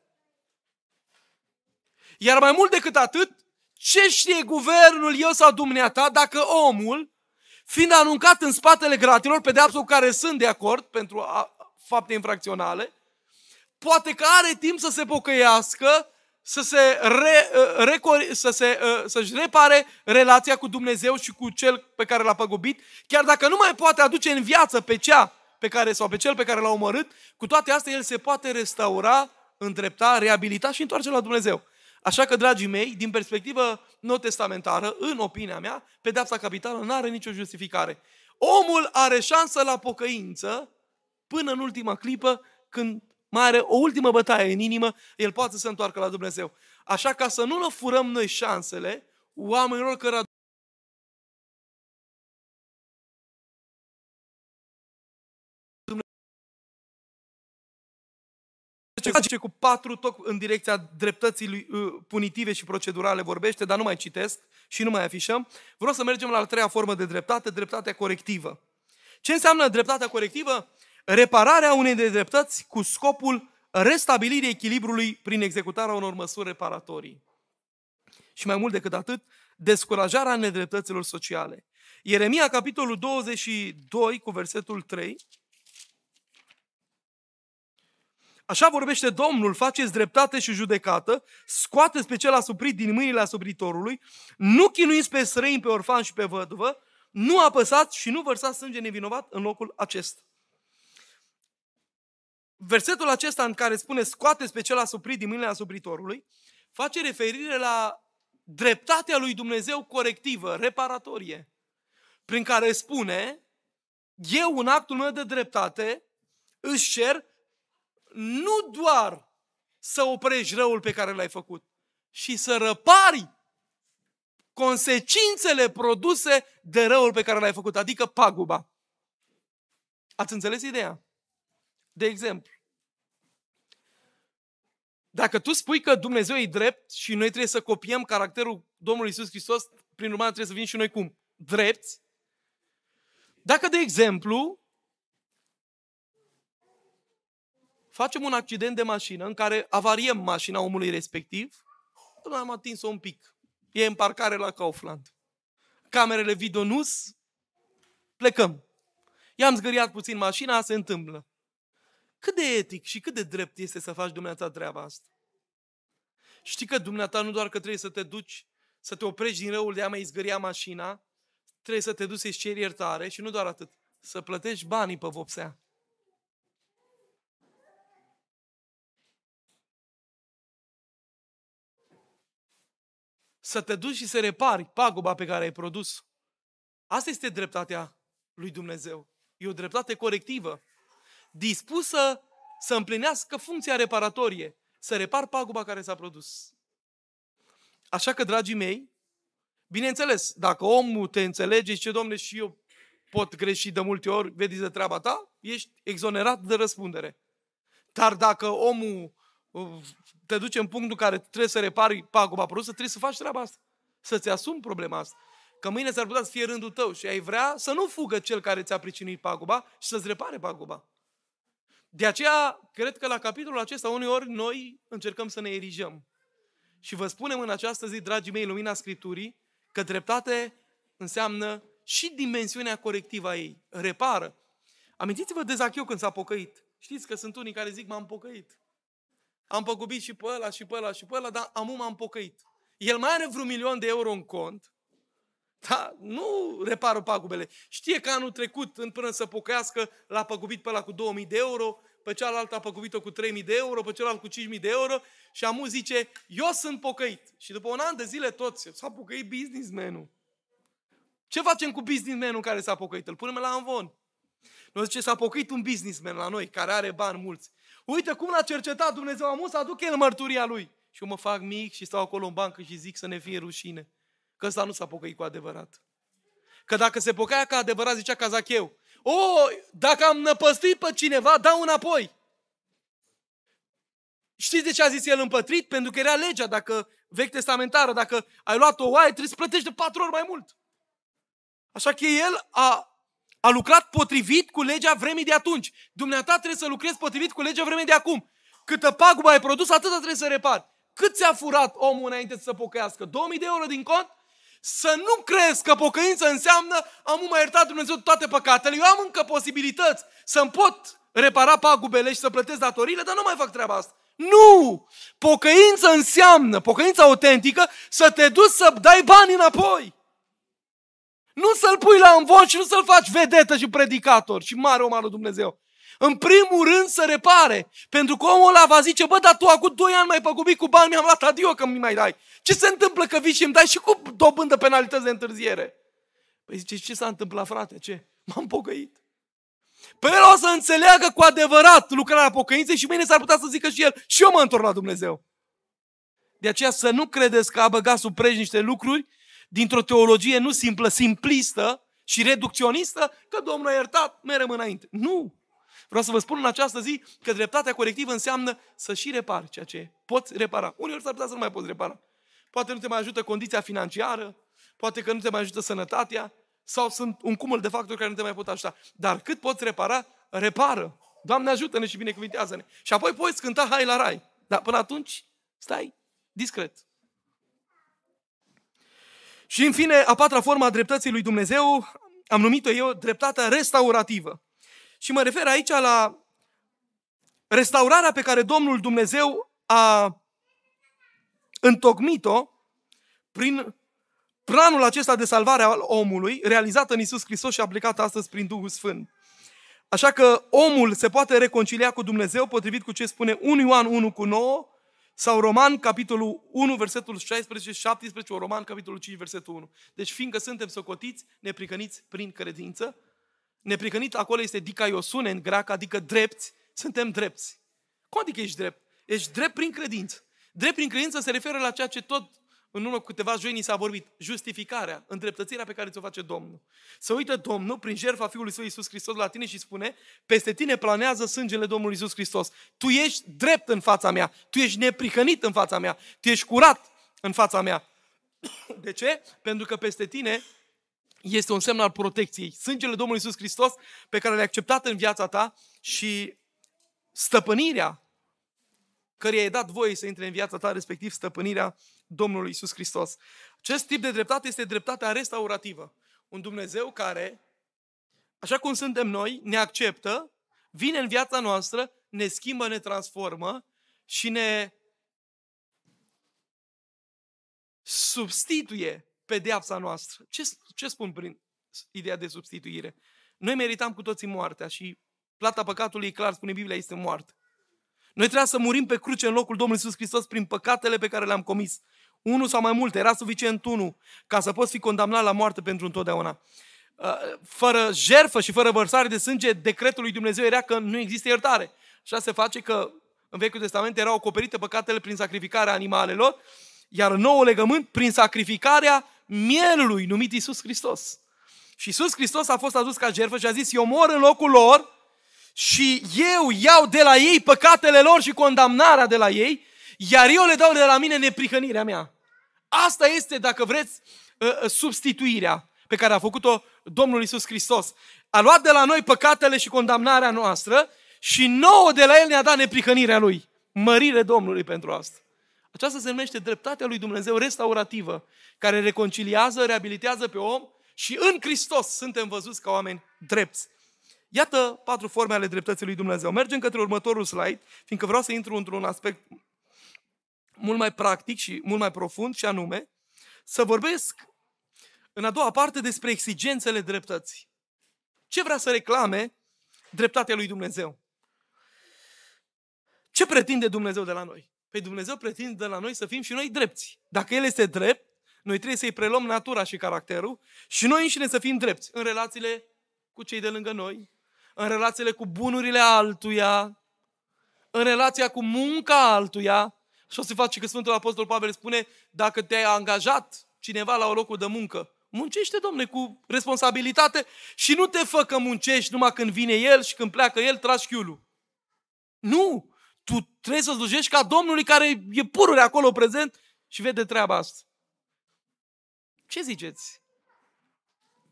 Iar mai mult decât atât, ce știe guvernul eu sau dumneata dacă omul, fiind anuncat în spatele gratilor, pedeapsă cu care sunt de acord pentru a, fapte infracționale, poate că are timp să se pocăiască, să se re, re, să se, să-și repare relația cu Dumnezeu și cu cel pe care l-a păgubit, chiar dacă nu mai poate aduce în viață pe cea pe care, sau pe cel pe care l-a omorât, cu toate astea el se poate restaura, îndrepta, reabilita și întoarce la Dumnezeu. Așa că, dragii mei, din perspectivă nou-testamentară, în opinia mea, pedeapsa capitală nu are nicio justificare. Omul are șansă la pocăință până în ultima clipă când mai are o ultimă bătaie în inimă, el poate să se întoarcă la Dumnezeu. Așa ca să nu ne furăm noi șansele oamenilor care ce cu patru tot în direcția dreptății lui, uh, punitive și procedurale vorbește, dar nu mai citesc și nu mai afișăm. Vreau să mergem la a treia formă de dreptate, dreptatea corectivă. Ce înseamnă dreptatea corectivă? Repararea unei dreptăți cu scopul restabilirii echilibrului prin executarea unor măsuri reparatorii. Și mai mult decât atât, descurajarea nedreptăților sociale. Ieremia, capitolul 22, cu versetul 3, Așa vorbește Domnul, faceți dreptate și judecată, scoateți pe cel asuprit din mâinile asupritorului, nu chinuiți pe străini, pe orfan și pe văduvă, nu apăsați și nu vărsați sânge nevinovat în locul acesta. Versetul acesta în care spune scoateți pe cel asuprit din mâinile asupritorului, face referire la dreptatea lui Dumnezeu corectivă, reparatorie, prin care spune, eu în actul meu de dreptate își cer nu doar să oprești răul pe care l-ai făcut, și să răpari consecințele produse de răul pe care l-ai făcut, adică paguba. Ați înțeles ideea? De exemplu, dacă tu spui că Dumnezeu e drept și noi trebuie să copiem caracterul Domnului Isus Hristos, prin urmare trebuie să fim și noi cum? Drepți. Dacă, de exemplu, facem un accident de mașină în care avariem mașina omului respectiv, până am atins-o un pic. E în parcare la Kaufland. Camerele video nus, plecăm. I-am zgâriat puțin mașina, se întâmplă. Cât de etic și cât de drept este să faci dumneata treaba asta? Știi că dumneata nu doar că trebuie să te duci, să te oprești din răul de a mai zgâria mașina, trebuie să te duci să-ți ceri iertare și nu doar atât, să plătești banii pe vopsea. Să te duci și să repari paguba pe care ai produs. Asta este dreptatea lui Dumnezeu. E o dreptate corectivă, dispusă să împlinească funcția reparatorie, să repar paguba care s-a produs. Așa că, dragii mei, bineînțeles, dacă omul te înțelege și ce, domne, și eu pot greși de multe ori, vedi de treaba ta, ești exonerat de răspundere. Dar dacă omul te duce în punctul în care trebuie să repari paguba produsă, trebuie să faci treaba asta. Să-ți asumi problema asta. Că mâine s-ar putea să fie rândul tău și ai vrea să nu fugă cel care ți-a pricinuit paguba și să-ți repare paguba. De aceea, cred că la capitolul acesta, uneori, noi încercăm să ne erijăm. Și vă spunem în această zi, dragii mei, lumina Scripturii, că dreptate înseamnă și dimensiunea corectivă a ei. Repară. Amintiți-vă de Zachiu când s-a pocăit. Știți că sunt unii care zic, m-am pocăit. Am păgubit și pe ăla, și pe ăla, și pe ăla, dar am m-am pocăit. El mai are vreun milion de euro în cont, dar nu repară pagubele. Știe că anul trecut, în până să pocăiască, l-a păgubit pe ăla cu 2000 de euro, pe cealaltă a păgubit-o cu 3000 de euro, pe celălalt cu 5000 de euro și amu zice, eu sunt pocăit. Și după un an de zile toți, s-a pocăit businessman-ul. Ce facem cu businessman-ul care s-a pocăit? Îl punem la învon. Nu zice, s-a pocăit un businessman la noi, care are bani mulți. Uite cum l-a cercetat Dumnezeu, am să aduc el mărturia lui. Și eu mă fac mic și stau acolo în bancă și zic să ne fie rușine. Că ăsta nu s-a pocăit cu adevărat. Că dacă se pocăia ca adevărat, zicea Cazacheu, o, dacă am năpăstuit pe cineva, dau înapoi. Știți de ce a zis el împătrit? Pentru că era legea, dacă vechi testamentară, dacă ai luat o oaie, trebuie să plătești de patru ori mai mult. Așa că el a a lucrat potrivit cu legea vremii de atunci. Dumneata trebuie să lucrezi potrivit cu legea vremii de acum. Câtă pagubă ai produs, atâta trebuie să repari. Cât ți-a furat omul înainte să pocăiască? 2000 de euro din cont? Să nu crezi că pocăință înseamnă am mai iertat Dumnezeu toate păcatele. Eu am încă posibilități să-mi pot repara pagubele și să plătesc datoriile, dar nu mai fac treaba asta. Nu! Pocăință înseamnă, pocăința autentică, să te duci să dai bani înapoi. Nu să-l pui la învon și nu să-l faci vedetă și predicator și mare om al lui Dumnezeu. În primul rând să repare. Pentru că omul ăla va zice, bă, dar tu acum 2 ani mai păgubit cu bani, mi-am luat adio că mi mai dai. Ce se întâmplă că vii și îmi dai și cu dobândă penalități de întârziere? Păi zice, ce s-a întâmplat, frate? Ce? M-am pocăit. Păi el o să înțeleagă cu adevărat lucrarea pocăinței și mâine s-ar putea să zică și el, și eu mă întorc la Dumnezeu. De aceea să nu credeți că a băgat sub prej niște lucruri dintr-o teologie nu simplă, simplistă și reducționistă, că Domnul a iertat, merem înainte. Nu! Vreau să vă spun în această zi că dreptatea corectivă înseamnă să și repari ceea ce poți repara. Uneori s-ar putea să nu mai poți repara. Poate nu te mai ajută condiția financiară, poate că nu te mai ajută sănătatea, sau sunt un cumul de factori care nu te mai pot ajuta. Dar cât poți repara, repară. Doamne ajută-ne și binecuvintează-ne. Și apoi poți cânta hai la rai. Dar până atunci, stai discret. Și în fine, a patra formă a dreptății lui Dumnezeu, am numit-o eu dreptatea restaurativă. Și mă refer aici la restaurarea pe care Domnul Dumnezeu a întocmit-o prin planul acesta de salvare al omului, realizat în Isus Hristos și aplicat astăzi prin Duhul Sfânt. Așa că omul se poate reconcilia cu Dumnezeu potrivit cu ce spune 1 Ioan 1 cu 9 sau Roman capitolul 1 versetul 16 și 17, o Roman capitolul 5 versetul 1. Deci fiindcă suntem socotiți, nepricăniți prin credință, nepricănit acolo este dicaiosune în greacă, adică drepți, suntem drepți. Cum adică ești drept? Ești drept prin credință. Drept prin credință se referă la ceea ce tot în urmă cu câteva joi ni s-a vorbit, justificarea, îndreptățirea pe care ți-o face Domnul. Să uită Domnul prin jertfa Fiului Său Iisus Hristos la tine și spune, peste tine planează sângele Domnului Iisus Hristos. Tu ești drept în fața mea, tu ești neprihănit în fața mea, tu ești curat în fața mea. De ce? Pentru că peste tine este un semn al protecției. Sângele Domnului Iisus Hristos pe care l-ai acceptat în viața ta și stăpânirea căreia ai dat voie să intre în viața ta, respectiv stăpânirea Domnului Isus Hristos. Acest tip de dreptate este dreptatea restaurativă. Un Dumnezeu care, așa cum suntem noi, ne acceptă, vine în viața noastră, ne schimbă, ne transformă și ne substituie pedeapsa noastră. Ce, ce spun prin ideea de substituire? Noi meritam cu toții moartea și plata păcatului, clar, spune Biblia, este moarte. Noi trebuia să murim pe cruce în locul Domnului Iisus Hristos prin păcatele pe care le-am comis. Unul sau mai multe, era suficient unul ca să poți fi condamnat la moarte pentru întotdeauna. Uh, fără jerfă și fără vărsare de sânge, decretul lui Dumnezeu era că nu există iertare. Așa se face că în Vechiul Testament erau acoperite păcatele prin sacrificarea animalelor, iar în nou legământ prin sacrificarea mielului numit Iisus Hristos. Și Iisus Hristos a fost adus ca jertfă și a zis, eu mor în locul lor și eu iau de la ei păcatele lor și condamnarea de la ei, iar eu le dau de la mine neprihănirea mea. Asta este, dacă vreți, ă, ă, substituirea pe care a făcut-o Domnul Isus Hristos. A luat de la noi păcatele și condamnarea noastră și nouă de la El ne-a dat neprihănirea Lui. Mărire Domnului pentru asta. Aceasta se numește dreptatea lui Dumnezeu restaurativă, care reconciliază, reabilitează pe om și în Hristos suntem văzuți ca oameni drepți. Iată patru forme ale dreptății lui Dumnezeu. Mergem către următorul slide, fiindcă vreau să intru într-un aspect mult mai practic și mult mai profund, și anume, să vorbesc în a doua parte despre exigențele dreptății. Ce vrea să reclame dreptatea lui Dumnezeu? Ce pretinde Dumnezeu de la noi? Păi Dumnezeu pretinde de la noi să fim și noi drepți. Dacă El este drept, noi trebuie să-i preluăm natura și caracterul și noi înșine să fim drepți în relațiile cu cei de lângă noi, în relațiile cu bunurile altuia, în relația cu munca altuia. Și o să face că Sfântul Apostol Pavel spune, dacă te-ai angajat cineva la o locul de muncă, muncește, domne, cu responsabilitate și nu te fă că muncești numai când vine el și când pleacă el, tragi chiulul. Nu! Tu trebuie să slujești ca Domnului care e pururi acolo prezent și vede treaba asta. Ce ziceți?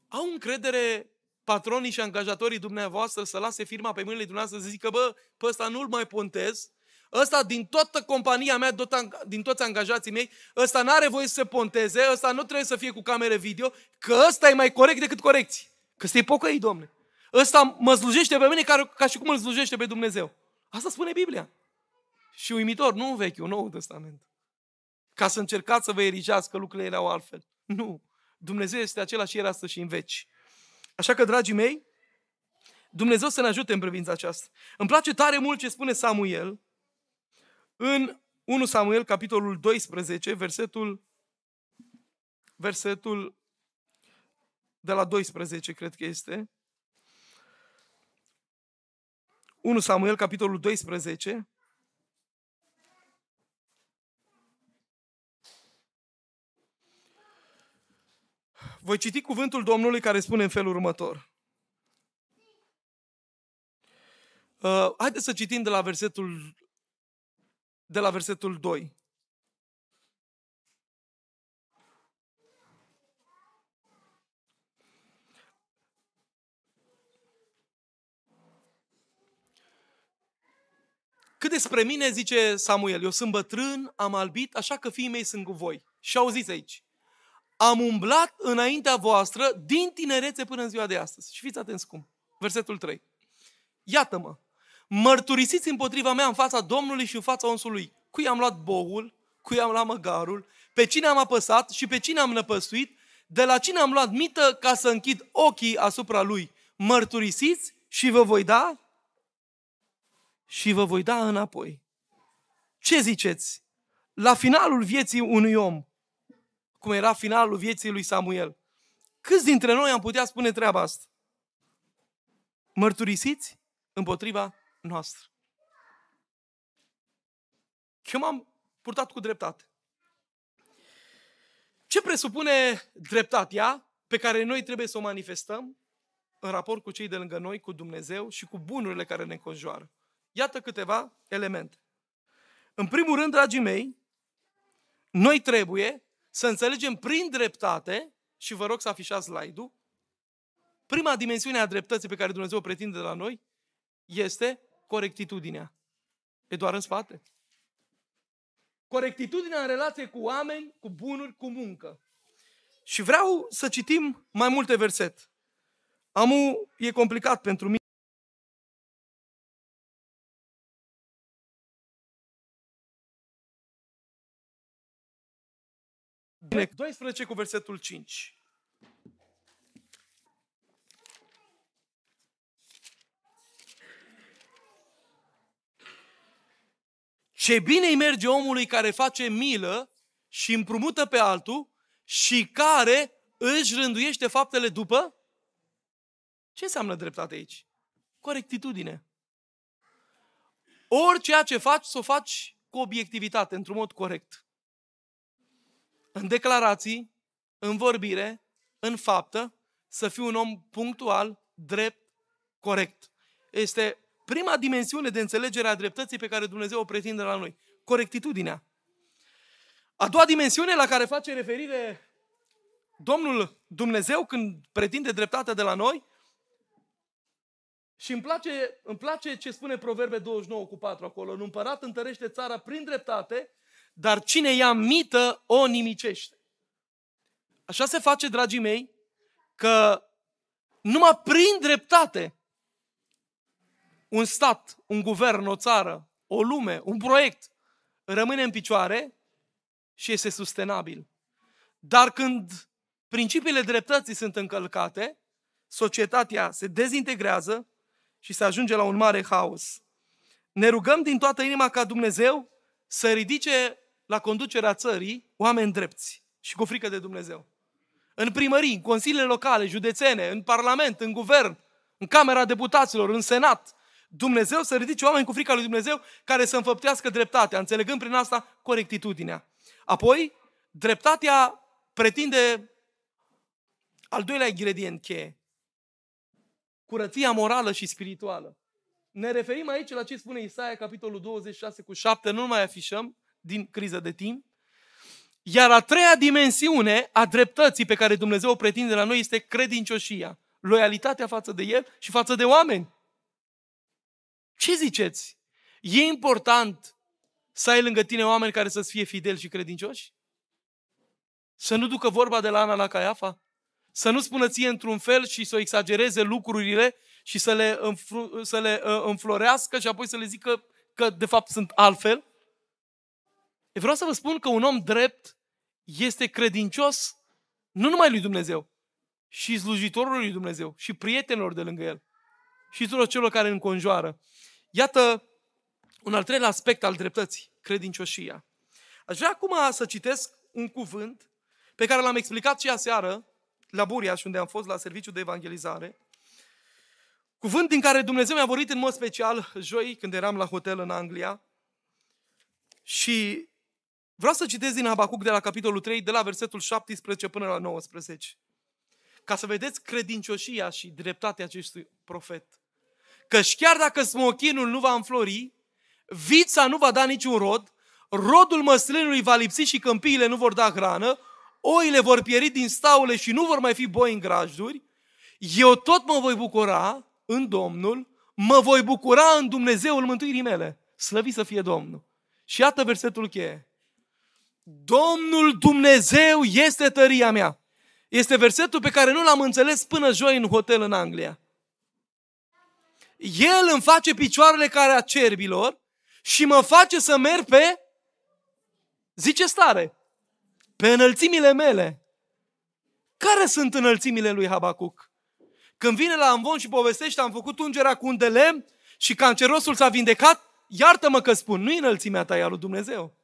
Au încredere patronii și angajatorii dumneavoastră să lase firma pe mâinile dumneavoastră să zică, bă, pe ăsta nu-l mai pontez, ăsta din toată compania mea, din toți angajații mei, ăsta n-are voie să se ponteze, ăsta nu trebuie să fie cu camere video, că ăsta e mai corect decât corecții. Că stai pocăi, domne. Ăsta mă slujește pe mine ca, ca și cum îl slujește pe Dumnezeu. Asta spune Biblia. Și uimitor, nu în Vechiul, Nou Testament. Ca să încercați să vă erigească lucrurile erau altfel. Nu. Dumnezeu este același ieri, astăzi și în veci. Așa că, dragii mei, Dumnezeu să ne ajute în privința aceasta. Îmi place tare mult ce spune Samuel în 1 Samuel, capitolul 12, versetul, versetul de la 12, cred că este. 1 Samuel, capitolul 12. Voi citi cuvântul Domnului care spune în felul următor. Uh, haideți să citim de la versetul, de la versetul 2. Cât despre mine, zice Samuel, eu sunt bătrân, am albit, așa că fiii mei sunt cu voi. Și auziți aici, am umblat înaintea voastră din tinerețe până în ziua de astăzi. Și fiți atenți cum. Versetul 3. Iată-mă, mărturisiți împotriva mea în fața Domnului și în fața onsului. Cui am luat boul, cui am luat măgarul, pe cine am apăsat și pe cine am năpăstuit, de la cine am luat mită ca să închid ochii asupra lui. Mărturisiți și vă voi da și vă voi da înapoi. Ce ziceți? La finalul vieții unui om, cum era finalul vieții lui Samuel, câți dintre noi am putea spune treaba asta? Mărturisiți împotriva noastră. Eu m-am purtat cu dreptate. Ce presupune dreptatea pe care noi trebuie să o manifestăm în raport cu cei de lângă noi, cu Dumnezeu și cu bunurile care ne înconjoară? Iată câteva elemente. În primul rând, dragii mei, noi trebuie să înțelegem prin dreptate, și vă rog să afișați slide-ul, prima dimensiune a dreptății pe care Dumnezeu o pretinde de la noi este corectitudinea. E doar în spate. Corectitudinea în relație cu oameni, cu bunuri, cu muncă. Și vreau să citim mai multe versete. Amu e complicat pentru mine. 12 cu versetul 5. Ce bine îi merge omului care face milă și împrumută pe altul și care își rânduiește faptele după? Ce înseamnă dreptate aici? Corectitudine. Orice ce faci, să o faci cu obiectivitate, într-un mod corect în declarații, în vorbire, în faptă, să fii un om punctual, drept, corect. Este prima dimensiune de înțelegere a dreptății pe care Dumnezeu o pretinde la noi. Corectitudinea. A doua dimensiune la care face referire Domnul Dumnezeu când pretinde dreptatea de la noi și îmi place, îmi place ce spune Proverbe 29 cu 4 acolo. Un împărat întărește țara prin dreptate dar cine ia mită o nimicește. Așa se face, dragii mei, că numai prin dreptate un stat, un guvern, o țară, o lume, un proiect rămâne în picioare și este sustenabil. Dar când principiile dreptății sunt încălcate, societatea se dezintegrează și se ajunge la un mare haos. Ne rugăm din toată inima ca Dumnezeu să ridice la conducerea țării oameni drepți și cu frică de Dumnezeu. În primării, în consiliile locale, județene, în parlament, în guvern, în Camera Deputaților, în Senat, Dumnezeu să ridice oameni cu frica lui Dumnezeu care să înfăptească dreptatea, înțelegând prin asta corectitudinea. Apoi, dreptatea pretinde al doilea ingredient cheie. Curăția morală și spirituală. Ne referim aici la ce spune Isaia, capitolul 26 cu 7, nu mai afișăm, din criză de timp. Iar a treia dimensiune a dreptății pe care Dumnezeu o pretinde la noi este credincioșia, loialitatea față de El și față de oameni. Ce ziceți? E important să ai lângă tine oameni care să-ți fie fideli și credincioși? Să nu ducă vorba de la Ana la Caiafa? Să nu spună ție într-un fel și să exagereze lucrurile și să le, înfru- să le uh, înflorească și apoi să le zică că de fapt sunt altfel? Eu vreau să vă spun că un om drept este credincios nu numai lui Dumnezeu, și slujitorul lui Dumnezeu, și prietenilor de lângă el, și tuturor celor care îl înconjoară. Iată un al treilea aspect al dreptății, credincioșia. Aș vrea acum să citesc un cuvânt pe care l-am explicat și aseară la Buriaș, unde am fost la serviciu de evangelizare. Cuvânt din care Dumnezeu mi-a vorbit în mod special joi când eram la hotel în Anglia. Și vreau să citesc din Habacuc de la capitolul 3, de la versetul 17 până la 19. Ca să vedeți credincioșia și dreptatea acestui profet. Căci chiar dacă smochinul nu va înflori, vița nu va da niciun rod, rodul măslinului va lipsi și câmpiile nu vor da hrană, oile vor pieri din staule și nu vor mai fi boi în grajduri, eu tot mă voi bucura în Domnul, mă voi bucura în Dumnezeul mântuirii mele. Slăvit să fie Domnul. Și iată versetul cheie. Domnul Dumnezeu este tăria mea. Este versetul pe care nu l-am înțeles până joi în hotel în Anglia. El îmi face picioarele care a cerbilor și mă face să merg pe, zice stare, pe înălțimile mele. Care sunt înălțimile lui Habacuc? Când vine la Amvon și povestește, am făcut ungerea cu un de lemn și cancerosul s-a vindecat, iartă-mă că spun, nu-i înălțimea ta, e lui Dumnezeu.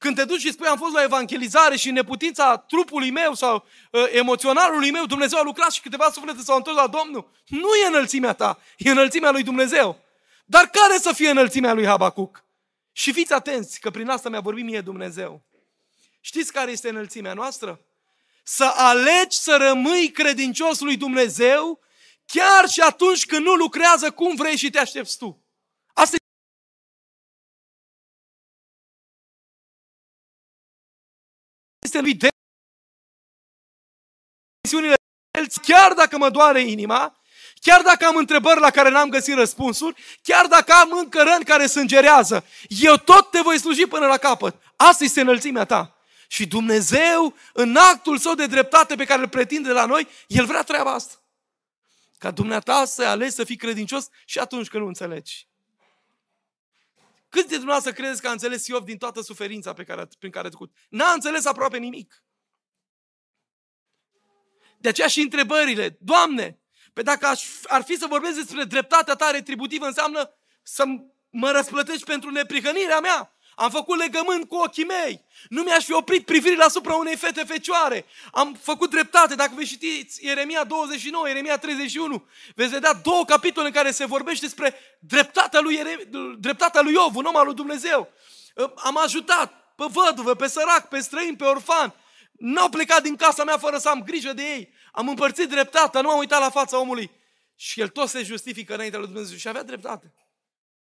Când te duci și spui, am fost la evangelizare și în neputința trupului meu sau uh, emoționalului meu, Dumnezeu a lucrat și câteva suflete s-au întors la Domnul, nu e înălțimea ta, e înălțimea lui Dumnezeu. Dar care să fie înălțimea lui Habacuc? Și fiți atenți, că prin asta mi-a vorbit mie Dumnezeu. Știți care este înălțimea noastră? Să alegi să rămâi credincios lui Dumnezeu chiar și atunci când nu lucrează cum vrei și te aștepți tu. Este lui chiar dacă mă doare inima, chiar dacă am întrebări la care n-am găsit răspunsuri, chiar dacă am încă răni care sângerează, eu tot te voi sluji până la capăt. Asta este înălțimea ta. Și Dumnezeu, în actul său de dreptate pe care îl pretinde la noi, El vrea treaba asta. Ca dumneata să alegi să fii credincios și atunci când nu înțelegi. Cât de dumneavoastră credeți că a înțeles Iov din toată suferința pe care, prin care a trecut? N-a înțeles aproape nimic. De aceea și întrebările, Doamne, pe dacă aș, ar fi să vorbesc despre dreptatea ta retributivă, înseamnă să mă răsplătești pentru neprihănirea mea. Am făcut legământ cu ochii mei. Nu mi-aș fi oprit privirile asupra unei fete fecioare. Am făcut dreptate. Dacă vă știți Ieremia 29, Ieremia 31, veți vedea două capitole în care se vorbește despre dreptatea lui, Ieremia, dreptatea lui Iov, un om al lui Dumnezeu. Am ajutat pe văduvă, pe sărac, pe străin, pe orfan. N-au plecat din casa mea fără să am grijă de ei. Am împărțit dreptatea, nu am uitat la fața omului. Și el tot se justifică înaintea lui Dumnezeu și avea dreptate.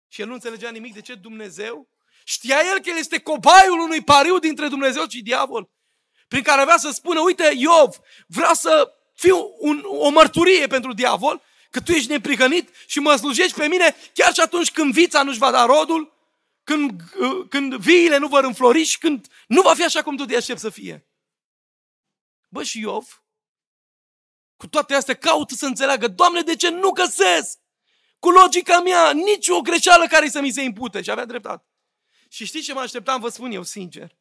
Și el nu înțelegea nimic de ce Dumnezeu Știa el că el este cobaiul unui pariu dintre Dumnezeu și diavol, prin care avea să spună, uite, Iov, vreau să fiu un, o mărturie pentru diavol, că tu ești neprihănit și mă slujești pe mine chiar și atunci când vița nu-și va da rodul, când, când viile nu vor înflori și când nu va fi așa cum tu te aștept să fie. Bă, și Iov, cu toate astea, caută să înțeleagă, Doamne, de ce nu găsesc? Cu logica mea, nici o greșeală care să mi se impute. Și avea dreptate. Și știți ce mă așteptam, vă spun eu sincer?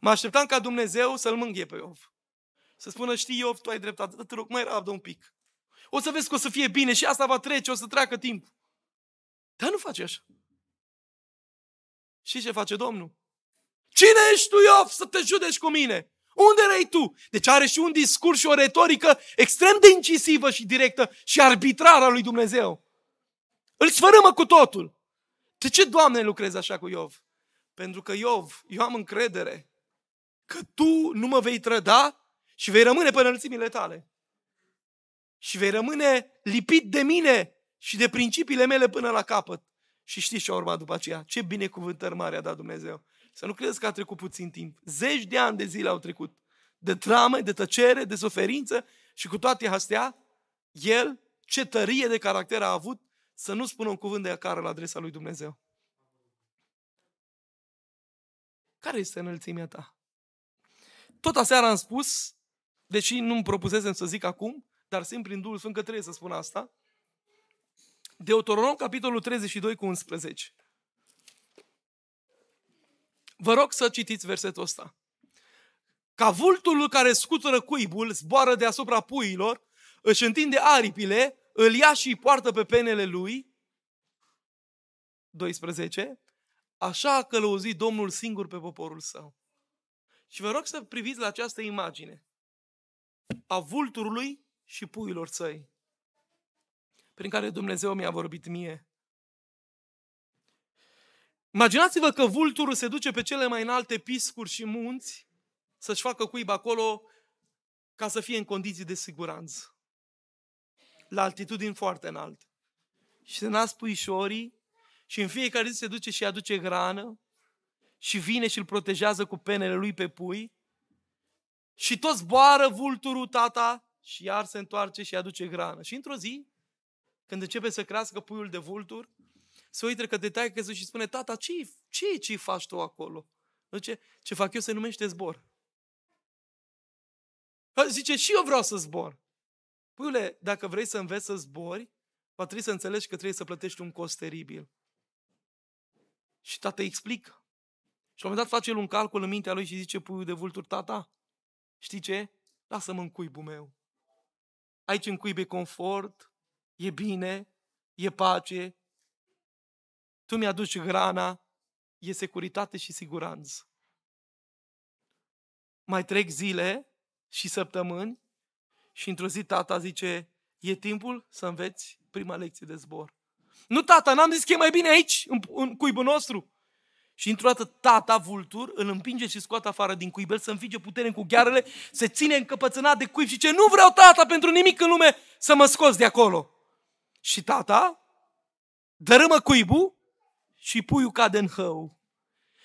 Mă așteptam ca Dumnezeu să-l mânghie pe Iov. Să spună, știi Iov, tu ai dreptate, te rog, mai rabdă un pic. O să vezi că o să fie bine și asta va trece, o să treacă timp. Dar nu face așa. Și ce face Domnul? Cine ești tu, Iov, să te judeci cu mine? Unde erai tu? Deci are și un discurs și o retorică extrem de incisivă și directă și arbitrară a lui Dumnezeu. Îl sfărâmă cu totul. De ce, Doamne, lucrezi așa cu Iov? Pentru că Iov, eu am încredere că tu nu mă vei trăda și vei rămâne pe înălțimile tale. Și vei rămâne lipit de mine și de principiile mele până la capăt. Și știți ce a urmat după aceea? Ce binecuvântări mare a dat Dumnezeu. Să nu credeți că a trecut puțin timp. Zeci de ani de zile au trecut. De trame, de tăcere, de suferință și cu toate astea, el, ce tărie de caracter a avut să nu spună un cuvânt de acară la adresa lui Dumnezeu. Care este înălțimea ta? Tot aseară am spus, deși nu-mi propusesem să zic acum, dar simt prin Duhul Sfânt că trebuie să spun asta, Deuteronom, capitolul 32 cu 11. Vă rog să citiți versetul ăsta. Ca vultul care scutură cuibul, zboară deasupra puiilor, își întinde aripile, îl ia și îi poartă pe penele lui, 12, așa a călăuzit Domnul singur pe poporul său. Și vă rog să priviți la această imagine a vulturului și puilor săi. prin care Dumnezeu mi-a vorbit mie. Imaginați-vă că vulturul se duce pe cele mai înalte piscuri și munți să-și facă cuib acolo ca să fie în condiții de siguranță. La altitudini foarte înalte. Și se nasc puișorii și în fiecare zi se duce și aduce grană și vine și îl protejează cu penele lui pe pui și tot zboară vulturul tata și iar se întoarce și aduce grană. Și într-o zi, când începe să crească puiul de vultur, se uită că de și spune, tata, ce ce, ce faci tu acolo? Zice, ce fac eu se numește zbor. Zice, și eu vreau să zbor. Puiule, dacă vrei să înveți să zbori, va trebui să înțelegi că trebuie să plătești un cost teribil. Și tata îi explică. Și la un moment dat face el un calcul în mintea lui și zice puiul de vultur, tata, știi ce? Lasă-mă în cuibul meu. Aici în cuib e confort, e bine, e pace, tu mi-aduci grana, e securitate și siguranță. Mai trec zile și săptămâni și într-o zi tata zice, e timpul să înveți prima lecție de zbor. Nu, tata, n-am zis că e mai bine aici, în, în cuibul nostru. Și într-o dată tata, vultur, îl împinge și scoate afară din cuibel, să înfige putere cu ghearele, se ține încăpățânat de cuib și ce nu vreau tata pentru nimic în lume să mă scoți de acolo. Și tata dărâmă cuibul și puiul cade în hău.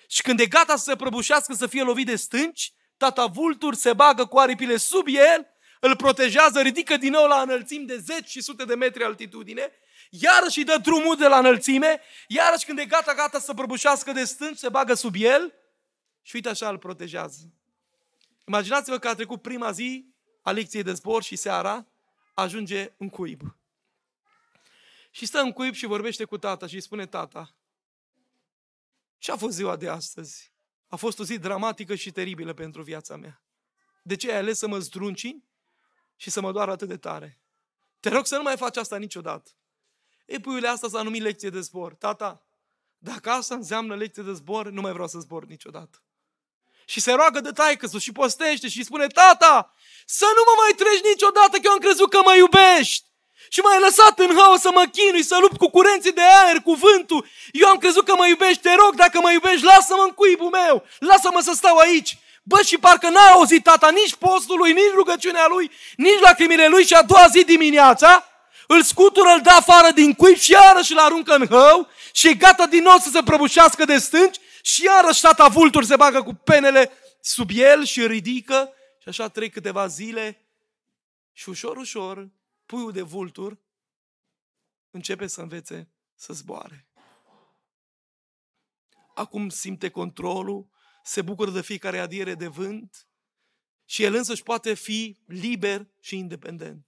Și când e gata să se prăbușească, să fie lovit de stânci, tata vultur se bagă cu aripile sub el, îl protejează, ridică din nou la înălțimi de zeci și sute de metri altitudine, iarăși îi dă drumul de la înălțime, iarăși când e gata, gata să prăbușească de stânci, se bagă sub el și uite așa îl protejează. Imaginați-vă că a trecut prima zi a lecției de zbor și seara ajunge în cuib. Și stă în cuib și vorbește cu tata și îi spune tata, ce a fost ziua de astăzi? A fost o zi dramatică și teribilă pentru viața mea. De ce ai ales să mă zdruncini și să mă doară atât de tare? Te rog să nu mai faci asta niciodată. Ei, puiule, asta s-a numit lecție de zbor. Tata, dacă asta înseamnă lecție de zbor, nu mai vreau să zbor niciodată. Și se roagă de taică și postește și spune, tata, să nu mă mai treci niciodată că eu am crezut că mă iubești. Și m-ai lăsat în haos să mă chinui, să lupt cu curenții de aer, cu vântul. Eu am crezut că mă iubești, te rog, dacă mă iubești, lasă-mă în cuibul meu, lasă-mă să stau aici. Bă, și parcă n-a auzit tata nici postul lui, nici rugăciunea lui, nici lacrimile lui și a doua zi dimineața îl scutură, îl dă afară din cuib și iarăși îl aruncă în hău și e gata din nou să se prăbușească de stânci și iarăși tata vultur se bagă cu penele sub el și ridică și așa trec câteva zile și ușor, ușor puiul de vultur începe să învețe să zboare. Acum simte controlul, se bucură de fiecare adiere de vânt și el însăși poate fi liber și independent.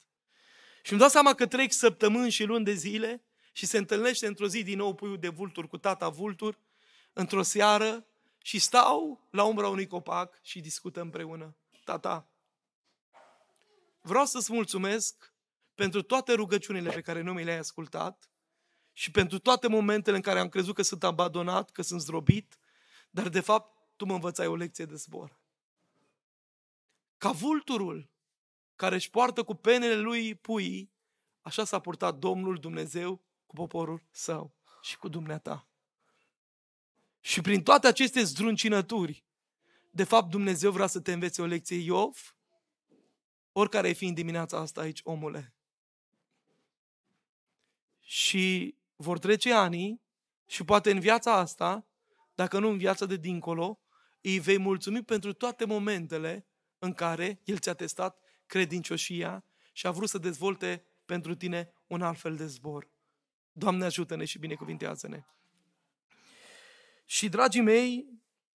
Și îmi dau seama că trec săptămâni și luni de zile și se întâlnește într-o zi din nou puiul de vultur cu tata vultur, într-o seară și stau la umbra unui copac și discută împreună. Tata, vreau să-ți mulțumesc pentru toate rugăciunile pe care nu mi le-ai ascultat și pentru toate momentele în care am crezut că sunt abandonat, că sunt zdrobit, dar de fapt tu mă învățai o lecție de zbor. Ca vulturul care își poartă cu penele lui puii, așa s-a purtat Domnul Dumnezeu cu poporul său și cu dumneata. Și prin toate aceste zdruncinături, de fapt Dumnezeu vrea să te învețe o lecție Iov, oricare ai fi în dimineața asta aici, omule. Și vor trece ani și poate în viața asta, dacă nu în viața de dincolo, îi vei mulțumi pentru toate momentele în care El ți-a testat credincioșia și a vrut să dezvolte pentru tine un alt fel de zbor. Doamne ajută-ne și binecuvintează-ne. Și, dragii mei,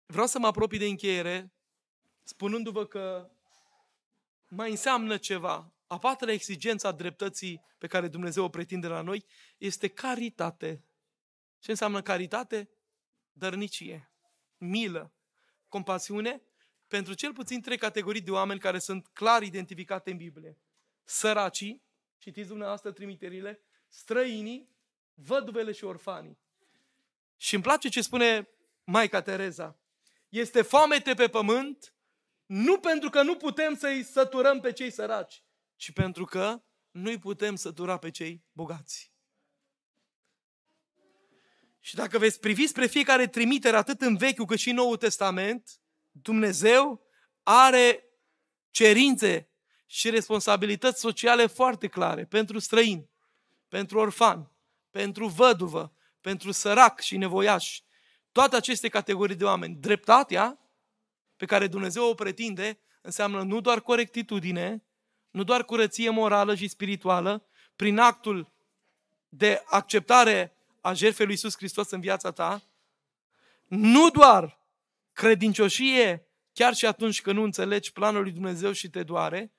vreau să mă apropii de încheiere, spunându-vă că mai înseamnă ceva. A patra exigență a dreptății pe care Dumnezeu o pretinde la noi este caritate. Ce înseamnă caritate? Dărnicie, milă, compasiune pentru cel puțin trei categorii de oameni care sunt clar identificate în Biblie. Săracii, citiți dumneavoastră trimiterile, străinii, văduvele și orfanii. Și îmi place ce spune Maica Tereza. Este foamete pe pământ, nu pentru că nu putem să-i săturăm pe cei săraci, ci pentru că nu-i putem sătura pe cei bogați. Și dacă veți privi spre fiecare trimitere, atât în Vechiul cât și în Noul Testament, Dumnezeu are cerințe și responsabilități sociale foarte clare pentru străini, pentru orfan, pentru văduvă, pentru sărac și nevoiaș. Toate aceste categorii de oameni. Dreptatea pe care Dumnezeu o pretinde înseamnă nu doar corectitudine, nu doar curăție morală și spirituală, prin actul de acceptare a jertfei lui Iisus Hristos în viața ta, nu doar credincioșie, chiar și atunci când nu înțelegi planul lui Dumnezeu și te doare,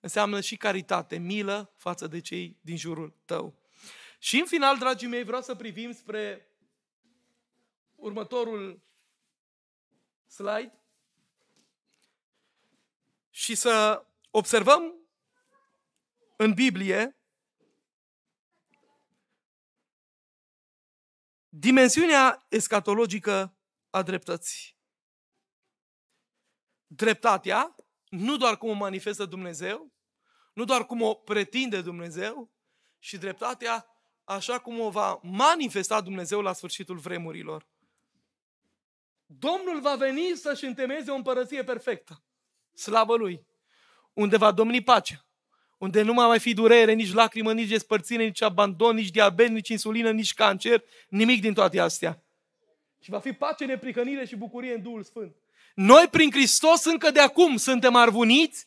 înseamnă și caritate, milă față de cei din jurul tău. Și în final, dragii mei, vreau să privim spre următorul slide și să observăm în Biblie dimensiunea escatologică a dreptății. Dreptatea, nu doar cum o manifestă Dumnezeu, nu doar cum o pretinde Dumnezeu, și dreptatea așa cum o va manifesta Dumnezeu la sfârșitul vremurilor. Domnul va veni să-și întemeieze o împărăție perfectă. Slavă Lui! Unde va domni pacea. Unde nu mai fi durere, nici lacrimă, nici despărțire, nici abandon, nici diabet, nici insulină, nici cancer, nimic din toate astea. Și va fi pace, neprihănire și bucurie în Duhul Sfânt. Noi, prin Hristos, încă de acum suntem arvuniți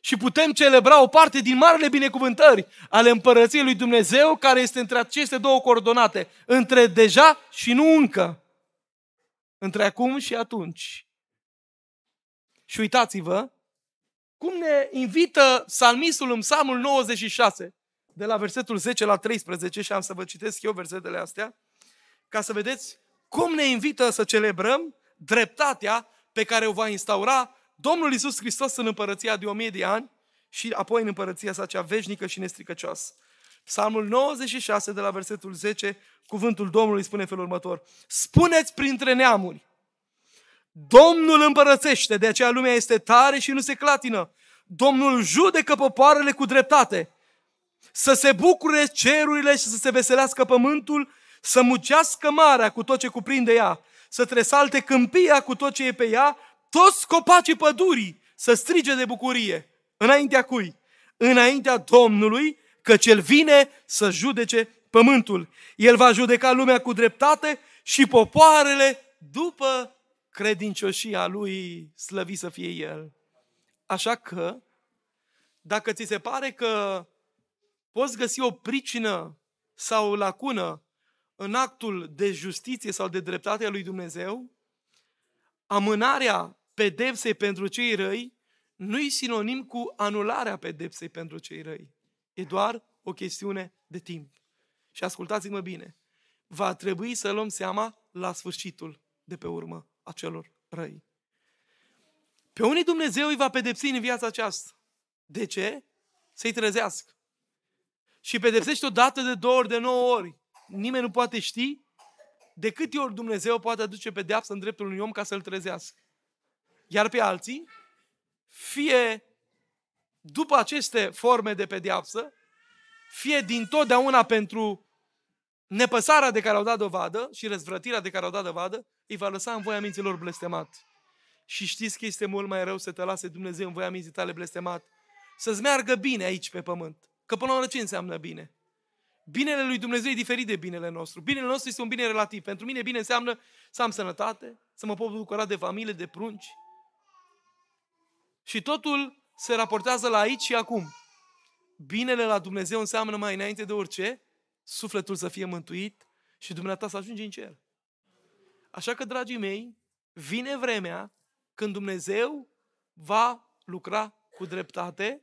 și putem celebra o parte din marele binecuvântări ale împărăției lui Dumnezeu, care este între aceste două coordonate, între deja și nu încă, între acum și atunci. Și uitați-vă cum ne invită salmistul în psalmul 96, de la versetul 10 la 13, și am să vă citesc eu versetele astea, ca să vedeți cum ne invită să celebrăm dreptatea pe care o va instaura Domnul Iisus Hristos în împărăția de o mie de ani și apoi în împărăția sa cea veșnică și nestricăcioasă. Psalmul 96 de la versetul 10, cuvântul Domnului spune în felul următor. Spuneți printre neamuri, Domnul împărățește, de aceea lumea este tare și nu se clatină. Domnul judecă popoarele cu dreptate. Să se bucure cerurile și să se veselească pământul, să mucească marea cu tot ce cuprinde ea, să tresalte câmpia cu tot ce e pe ea, toți copacii pădurii să strige de bucurie. Înaintea cui? Înaintea Domnului, că cel vine să judece pământul. El va judeca lumea cu dreptate și popoarele după credincioșia lui, slăvi să fie el. Așa că, dacă ți se pare că poți găsi o pricină sau o lacună în actul de justiție sau de dreptate a lui Dumnezeu, amânarea pedepsei pentru cei răi nu e sinonim cu anularea pedepsei pentru cei răi. E doar o chestiune de timp. Și ascultați-mă bine, va trebui să luăm seama la sfârșitul de pe urmă a celor răi. Pe unii Dumnezeu îi va pedepsi în viața aceasta. De ce? Să-i trezească. Și pedepsește o dată de două ori, de nouă ori. Nimeni nu poate ști de câte ori Dumnezeu poate aduce pedeapsă în dreptul unui om ca să-l trezească. Iar pe alții, fie după aceste forme de pedeapsă, fie din totdeauna pentru nepăsarea de care au dat dovadă și răzvrătirea de care au dat dovadă, îi va lăsa în voia minților blestemat. Și știți că este mult mai rău să te lase Dumnezeu în voia minții tale blestemat. Să-ți meargă bine aici pe pământ. Că până la urmă ce înseamnă bine? Binele lui Dumnezeu e diferit de binele nostru. Binele nostru este un bine relativ. Pentru mine bine înseamnă să am sănătate, să mă pot bucura de familie, de prunci. Și totul se raportează la aici și acum. Binele la Dumnezeu înseamnă mai înainte de orice sufletul să fie mântuit și dumneata să ajungi în cer. Așa că, dragii mei, vine vremea când Dumnezeu va lucra cu dreptate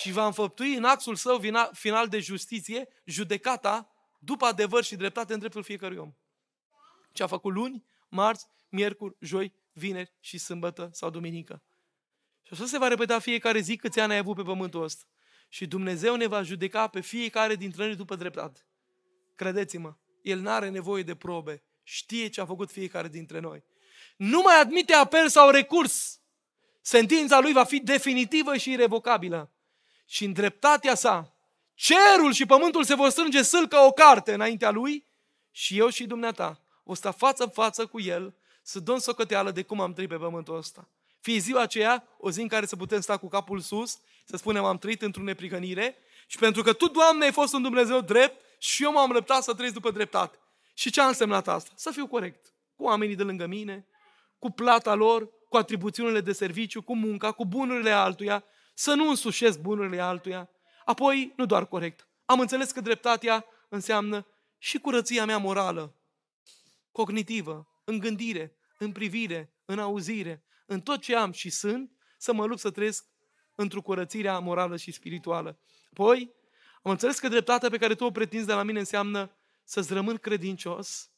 și va înfăptui în axul său final de justiție judecata după adevăr și dreptate în dreptul fiecărui om. Ce a făcut luni, marți, miercuri, joi, vineri și sâmbătă sau duminică. Și așa se va repeta fiecare zi câți ani ai avut pe pământul ăsta. Și Dumnezeu ne va judeca pe fiecare dintre noi după dreptate. Credeți-mă, El nu are nevoie de probe. Știe ce a făcut fiecare dintre noi. Nu mai admite apel sau recurs. Sentința lui va fi definitivă și irrevocabilă. Și în dreptatea sa cerul și pământul se vor strânge sâl ca o carte înaintea lui și eu și dumneata o sta față în față cu el să dăm socoteală de cum am trăit pe pământul ăsta. Fie ziua aceea, o zi în care să putem sta cu capul sus, să spunem am trăit într-o neprihănire și pentru că Tu, Doamne, ai fost un Dumnezeu drept și eu m-am lăptat să trăiesc după dreptate. Și ce a însemnat asta? Să fiu corect cu oamenii de lângă mine, cu plata lor, cu atribuțiunile de serviciu, cu munca, cu bunurile altuia, să nu însușesc bunurile altuia. Apoi, nu doar corect, am înțeles că dreptatea înseamnă și curăția mea morală, cognitivă, în gândire, în privire, în auzire, în tot ce am și sunt, să mă lupt să trăiesc într-o curățire morală și spirituală. Apoi, am înțeles că dreptatea pe care tu o pretinzi de la mine înseamnă să-ți rămân credincios,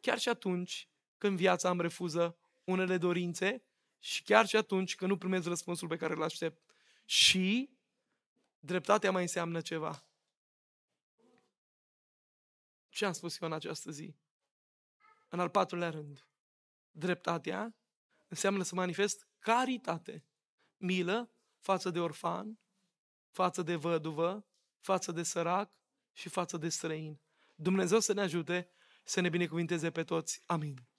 chiar și atunci când viața îmi refuză unele dorințe și chiar și atunci când nu primez răspunsul pe care îl aștept. Și dreptatea mai înseamnă ceva. Ce am spus eu în această zi? În al patrulea rând, dreptatea înseamnă să manifest caritate, milă față de orfan, față de văduvă, față de sărac și față de străin. Dumnezeu să ne ajute să ne binecuvinteze pe toți. Amin.